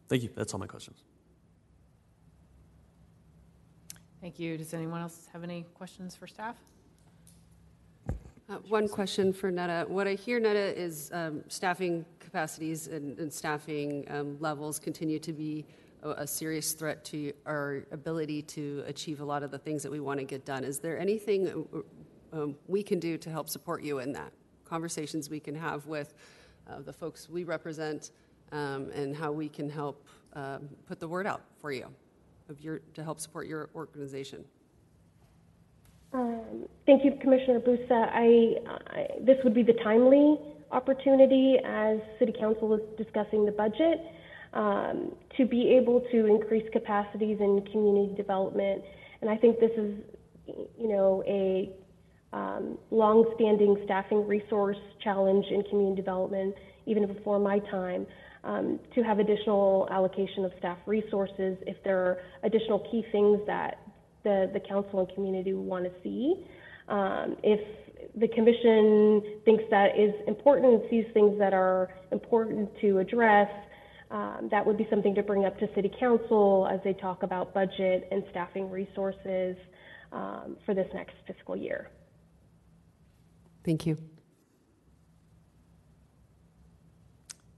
Thank you. That's all my questions. Thank you. Does anyone else have any questions for staff? Uh, One question for Netta. What I hear, Netta, is um, staffing capacities and and staffing um, levels continue to be a serious threat to our ability to achieve a lot of the things that we want to get done. Is there anything uh, um, we can do to help support you in that? Conversations we can have with uh, the folks we represent um, and how we can help um, put the word out for you of your, to help support your organization? Um, Thank you, Commissioner Busa. I, I, this would be the timely opportunity as City Council is discussing the budget um, to be able to increase capacities in community development. And I think this is, you know, a um, long-standing staffing resource challenge in community development, even before my time. Um, to have additional allocation of staff resources if there are additional key things that the, the council and community want to see. Um, if the commission thinks that is important, sees things that are important to address, um, that would be something to bring up to city council as they talk about budget and staffing resources um, for this next fiscal year. Thank you.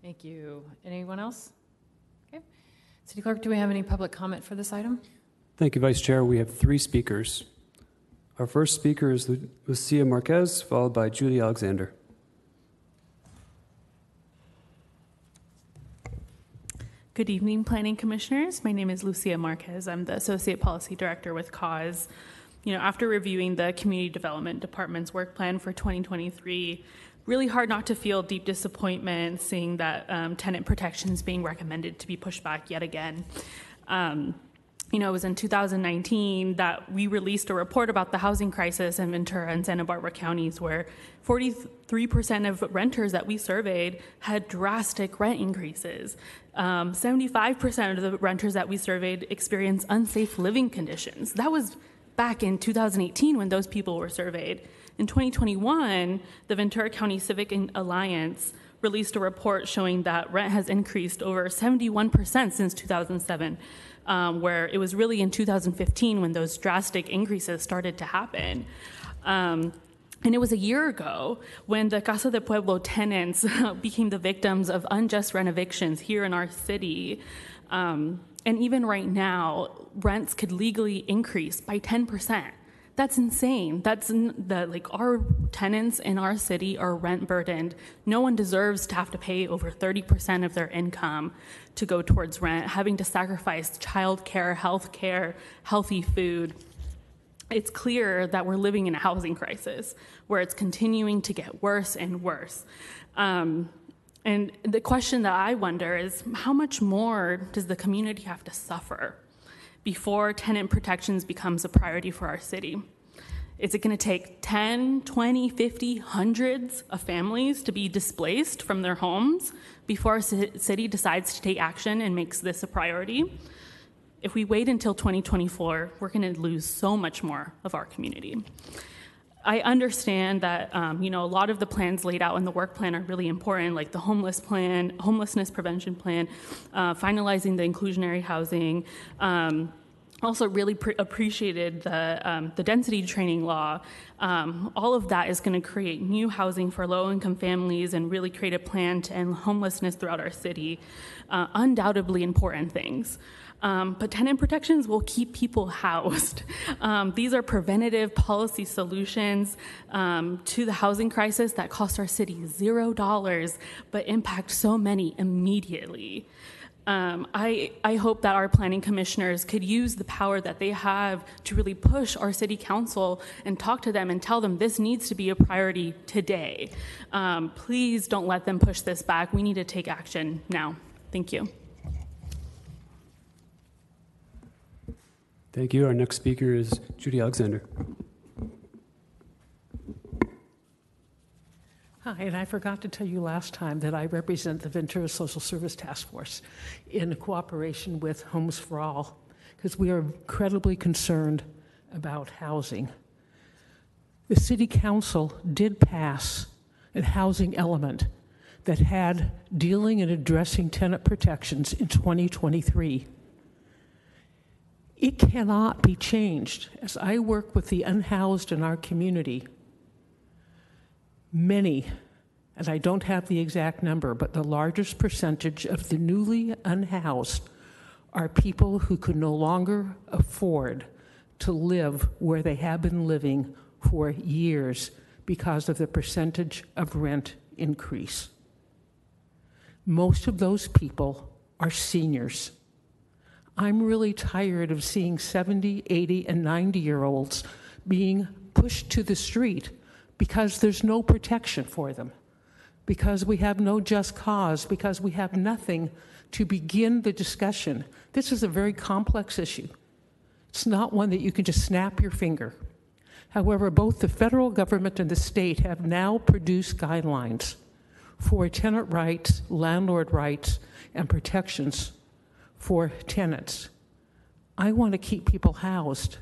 Thank you. Anyone else? Okay. City Clerk, do we have any public comment for this item? Thank you, Vice Chair. We have three speakers. Our first speaker is Lucia Marquez, followed by Judy Alexander. Good evening, Planning Commissioners. My name is Lucia Marquez. I'm the Associate Policy Director with CAUSE. You know, after reviewing the Community Development Department's work plan for 2023, really hard not to feel deep disappointment seeing that um, tenant protections being recommended to be pushed back yet again. Um, you know, it was in 2019 that we released a report about the housing crisis in Ventura and Santa Barbara counties, where 43% of renters that we surveyed had drastic rent increases. Um, 75% of the renters that we surveyed experienced unsafe living conditions. That was back in 2018 when those people were surveyed. In 2021, the Ventura County Civic Alliance released a report showing that rent has increased over 71% since 2007 um, where it was really in 2015 when those drastic increases started to happen. Um, and it was a year ago when the Casa de Pueblo tenants became the victims of unjust rent evictions here in our city. Um, and even right now, rents could legally increase by 10%. That's insane. That's the like our tenants in our city are rent burdened. No one deserves to have to pay over 30% of their income to go towards rent, having to sacrifice childcare, health care, healthy food. It's clear that we're living in a housing crisis where it's continuing to get worse and worse. Um, and the question that I wonder is how much more does the community have to suffer before tenant protections becomes a priority for our city? Is it going to take 10, 20, 50, hundreds of families to be displaced from their homes before a city decides to take action and makes this a priority? If we wait until 2024, we're going to lose so much more of our community. I understand that um, you know a lot of the plans laid out in the work plan are really important, like the homeless plan, homelessness prevention plan, uh, finalizing the inclusionary housing. Um, also, really pre- appreciated the um, the density training law. Um, all of that is going to create new housing for low income families and really create a plan to end homelessness throughout our city. Uh, undoubtedly important things. Um, but tenant protections will keep people housed. Um, these are preventative policy solutions um, to the housing crisis that cost our city zero dollars, but impact so many immediately. Um, I, I hope that our planning commissioners could use the power that they have to really push our city council and talk to them and tell them this needs to be a priority today. Um, please don't let them push this back. We need to take action now. Thank you. Thank you. Our next speaker is Judy Alexander. Hi, and I forgot to tell you last time that I represent the Ventura Social Service Task Force in cooperation with Homes for All, because we are incredibly concerned about housing. The City Council did pass a housing element that had dealing and addressing tenant protections in 2023. It cannot be changed. As I work with the unhoused in our community, many, and I don't have the exact number, but the largest percentage of the newly unhoused are people who could no longer afford to live where they have been living for years because of the percentage of rent increase. Most of those people are seniors. I'm really tired of seeing 70, 80, and 90 year olds being pushed to the street because there's no protection for them, because we have no just cause, because we have nothing to begin the discussion. This is a very complex issue. It's not one that you can just snap your finger. However, both the federal government and the state have now produced guidelines for tenant rights, landlord rights, and protections for tenants. I want to keep people housed.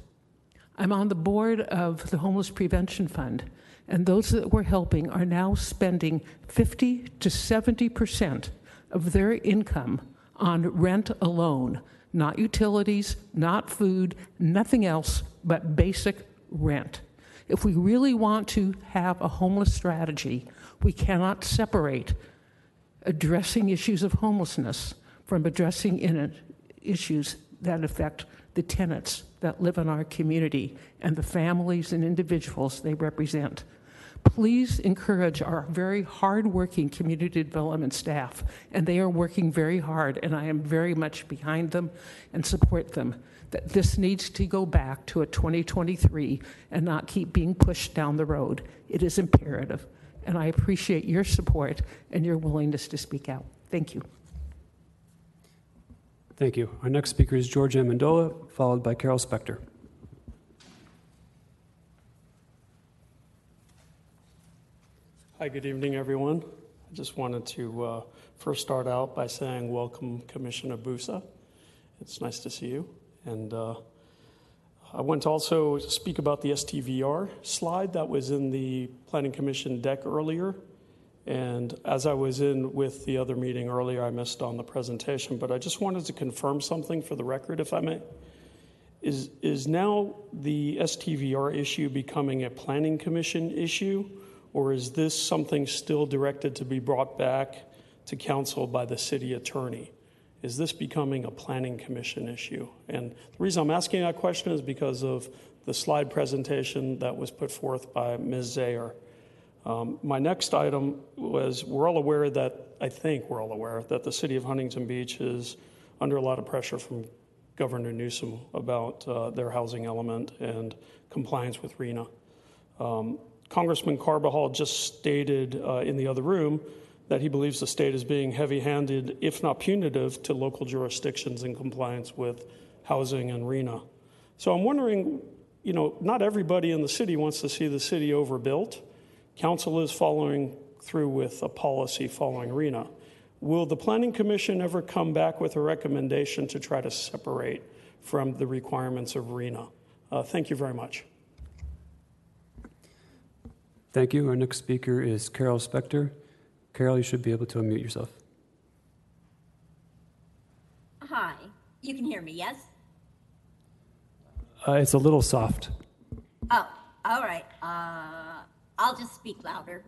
I'm on the board of the Homeless Prevention Fund, and those that we're helping are now spending 50 to 70 percent of their income on rent alone, not utilities, not food, nothing else but basic rent. If we really want to have a homeless strategy, we cannot separate addressing issues of homelessness from addressing in it issues that affect the tenants that live in our community and the families and individuals they represent. Please encourage our very hardworking community development staff, and they are working very hard, and I am very much behind them and support them. That this needs to go back to a 2023 and not keep being pushed down the road. It is imperative, and I appreciate your support and your willingness to speak out. Thank you. Thank you. Our next speaker is George Amendola, followed by Carol Spector. Hi, good evening, everyone. I just wanted to uh, first start out by saying welcome, Commissioner Busa. It's nice to see you. And uh, I want to also speak about the STVR slide that was in the Planning Commission deck earlier. And as I was in with the other meeting earlier, I missed on the presentation, but I just wanted to confirm something for the record, if I may. Is, is now the STVR issue becoming a planning commission issue, or is this something still directed to be brought back to council by the city attorney? Is this becoming a planning commission issue? And the reason I'm asking that question is because of the slide presentation that was put forth by Ms. Zayer. Um, my next item was we're all aware that, I think we're all aware, that the city of Huntington Beach is under a lot of pressure from Governor Newsom about uh, their housing element and compliance with RHNA. Um, Congressman Carbajal just stated uh, in the other room that he believes the state is being heavy handed, if not punitive, to local jurisdictions in compliance with housing and RHNA. So I'm wondering, you know, not everybody in the city wants to see the city overbuilt. Council is following through with a policy following RHNA. Will the Planning Commission ever come back with a recommendation to try to separate from the requirements of RHNA? Uh, thank you very much. Thank you. Our next speaker is Carol Spector. Carol, you should be able to unmute yourself. Hi, you can hear me, yes? Uh, it's a little soft. Oh, all right. Uh, I'll just speak louder.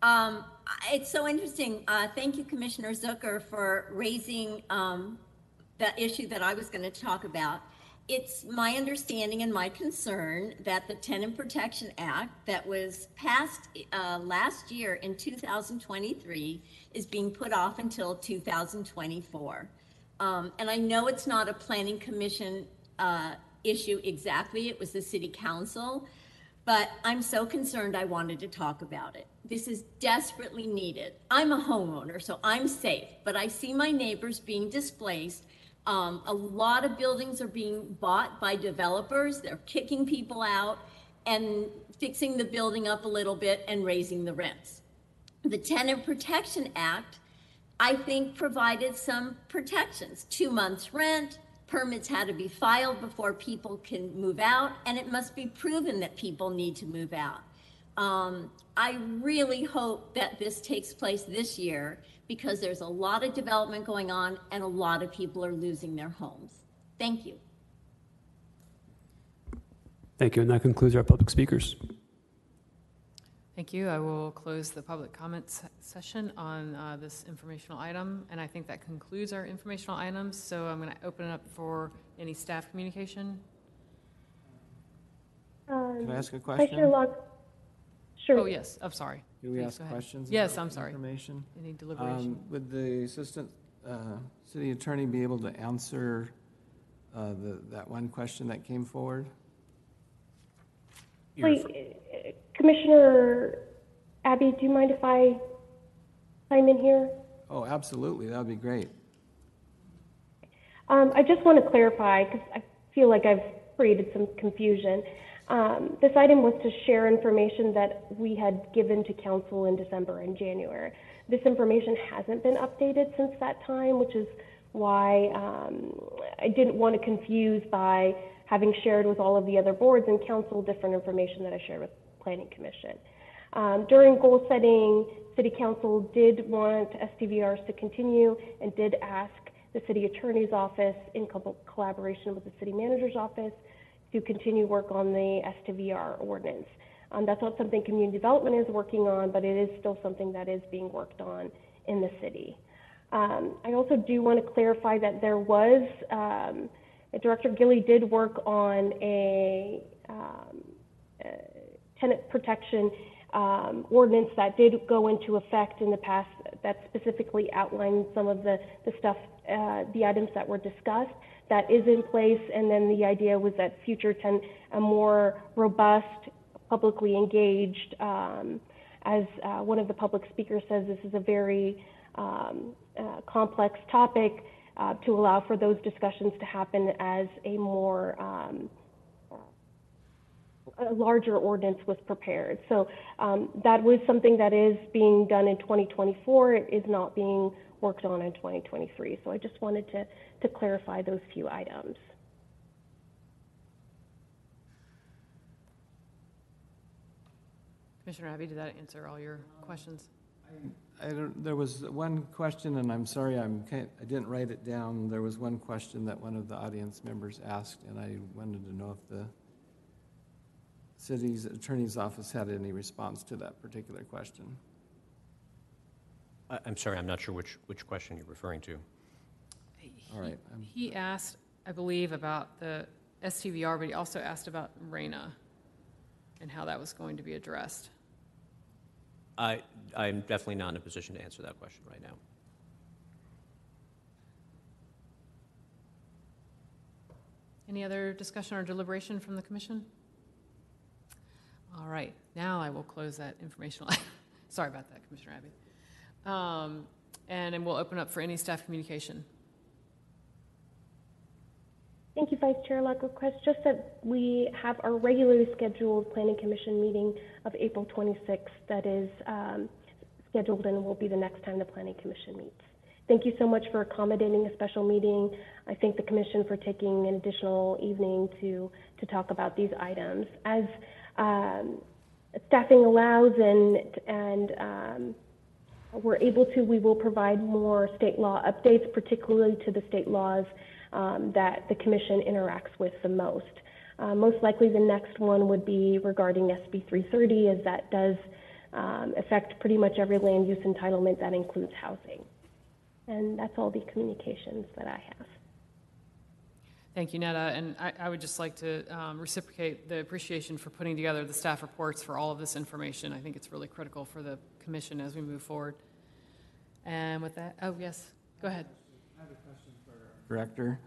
Um, it's so interesting. Uh, thank you, Commissioner Zucker, for raising um, the issue that I was going to talk about. It's my understanding and my concern that the Tenant Protection Act that was passed uh, last year in 2023 is being put off until 2024. Um, and I know it's not a planning commission uh, issue exactly, it was the city council, but I'm so concerned I wanted to talk about it. This is desperately needed. I'm a homeowner, so I'm safe, but I see my neighbors being displaced. Um, a lot of buildings are being bought by developers. They're kicking people out and fixing the building up a little bit and raising the rents. The Tenant Protection Act, I think, provided some protections two months' rent, permits had to be filed before people can move out, and it must be proven that people need to move out. Um, I really hope that this takes place this year because there's a lot of development going on and a lot of people are losing their homes. Thank you. Thank you. And that concludes our public speakers. Thank you. I will close the public comment se- session on uh, this informational item, and I think that concludes our informational items. So I'm going to open it up for any staff communication. Can I ask a Um, Vice Chair question? Sure. Oh, yes, I'm sorry. Can we Please ask go ahead. questions? Yes, about I'm sorry. Information? Any deliberation? Um, Would the assistant uh, city attorney be able to answer uh, the, that one question that came forward? Wait, Commissioner Abbey, do you mind if I chime in here? Oh, absolutely, that would be great. Um, I just want to clarify, because I feel like I've created some confusion. Um, this item was to share information that we had given to council in December and January. This information hasn't been updated since that time, which is why um, I didn't want to confuse by having shared with all of the other boards and council different information that I shared with Planning Commission. Um, during goal setting, City Council did want STVRs to continue and did ask the City Attorney's Office in co- collaboration with the City Manager's Office to continue work on the STVR ordinance. Um, that's not something community development is working on, but it is still something that is being worked on in the city. Um, I also do want to clarify that there was, um, Director Gilli did work on a, um, tenant protection um, ordinance that did go into effect in the past that specifically outlined some of the, the stuff, uh, the items that were discussed. That is in place, and then the idea was that future ten, a more robust, publicly engaged, um, as uh, one of the public speakers says, this is a very um, uh, complex topic uh, to allow for those discussions to happen as a more um, a larger ordinance was prepared. So um, that was something that is being done in 2024. It is not being worked on in 2023. So I just wanted to, to clarify those few items. Commissioner Abbey, did that answer all your questions? I don't, there was one question, and I'm sorry, I'm, I didn't write it down. There was one question that one of the audience members asked, and I wanted to know if the city's attorney's office had any response to that particular question. I- I'm sorry, I'm not sure which, which question you're referring to. All right. I'm- He asked, I believe, about the STVR, but he also asked about RHNA and how that was going to be addressed. I, I'm definitely not in a position to answer that question right now. Any other discussion or deliberation from the commission? All right, now I will close that informational. Sorry about that, Commissioner Abbey. Um, And then we'll open up for any staff communication. Thank you, Vice Chair Request Just that we have our regularly scheduled Planning Commission meeting of April 26th that is um, scheduled and will be the next time the Planning Commission meets. Thank you so much for accommodating a special meeting. I thank the Commission for taking an additional evening to, to talk about these items. As um, staffing allows and, and um, we're able to, we will provide more state law updates, particularly to the state laws um, that the commission interacts with the most. Uh, most likely, the next one would be regarding SB 330, as that does um, affect pretty much every land use entitlement that includes housing. And that's all the communications that I have. Thank you, Netta. And I, I would just like to um, reciprocate the appreciation for putting together the staff reports for all of this information. I think it's really critical for the commission as we move forward. And with that, oh, yes, go ahead. I have a question for Director.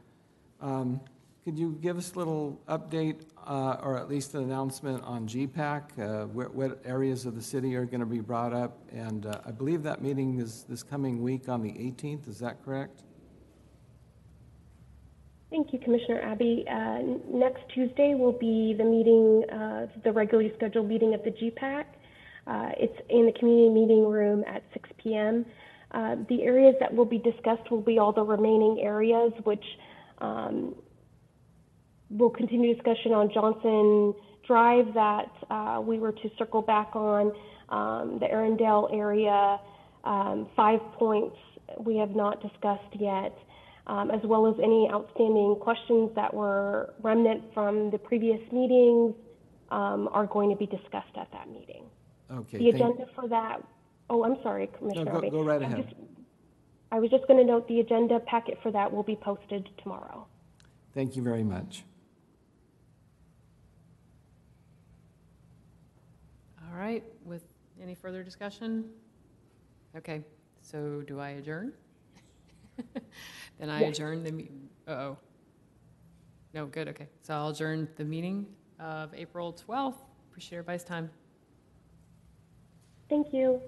Um, Could you give us a little update, uh, or at least an announcement on GPAC? uh, where- What areas of the city are going to be brought up? And uh, I believe that meeting is this coming week on the 18th, is that correct? Thank you, Commissioner Abbey. Uh, Next Tuesday will be the meeting, uh, the regularly scheduled meeting of the GPAC. Uh, It's in the community meeting room at 6 PM. Uh, The areas that will be discussed will be all the remaining areas, which um, will continue discussion on Johnson Drive that uh, we were to circle back on, um, the Arundell area, um, Five Points we have not discussed yet um, as well as any outstanding questions that were remnant from the previous meetings um, are going to be discussed at that meeting. Okay. The agenda for that, oh, I'm sorry, No, Commissioner. go go right I'm ahead. just- I was just going to note the agenda packet for that will be posted tomorrow. Thank you very much. All right, with any further discussion? Okay, so do I adjourn? Then I Yes. adjourn the, me- uh-oh. No, good, okay. So I'll adjourn the meeting of April 12th. Appreciate everybody's time. Thank you.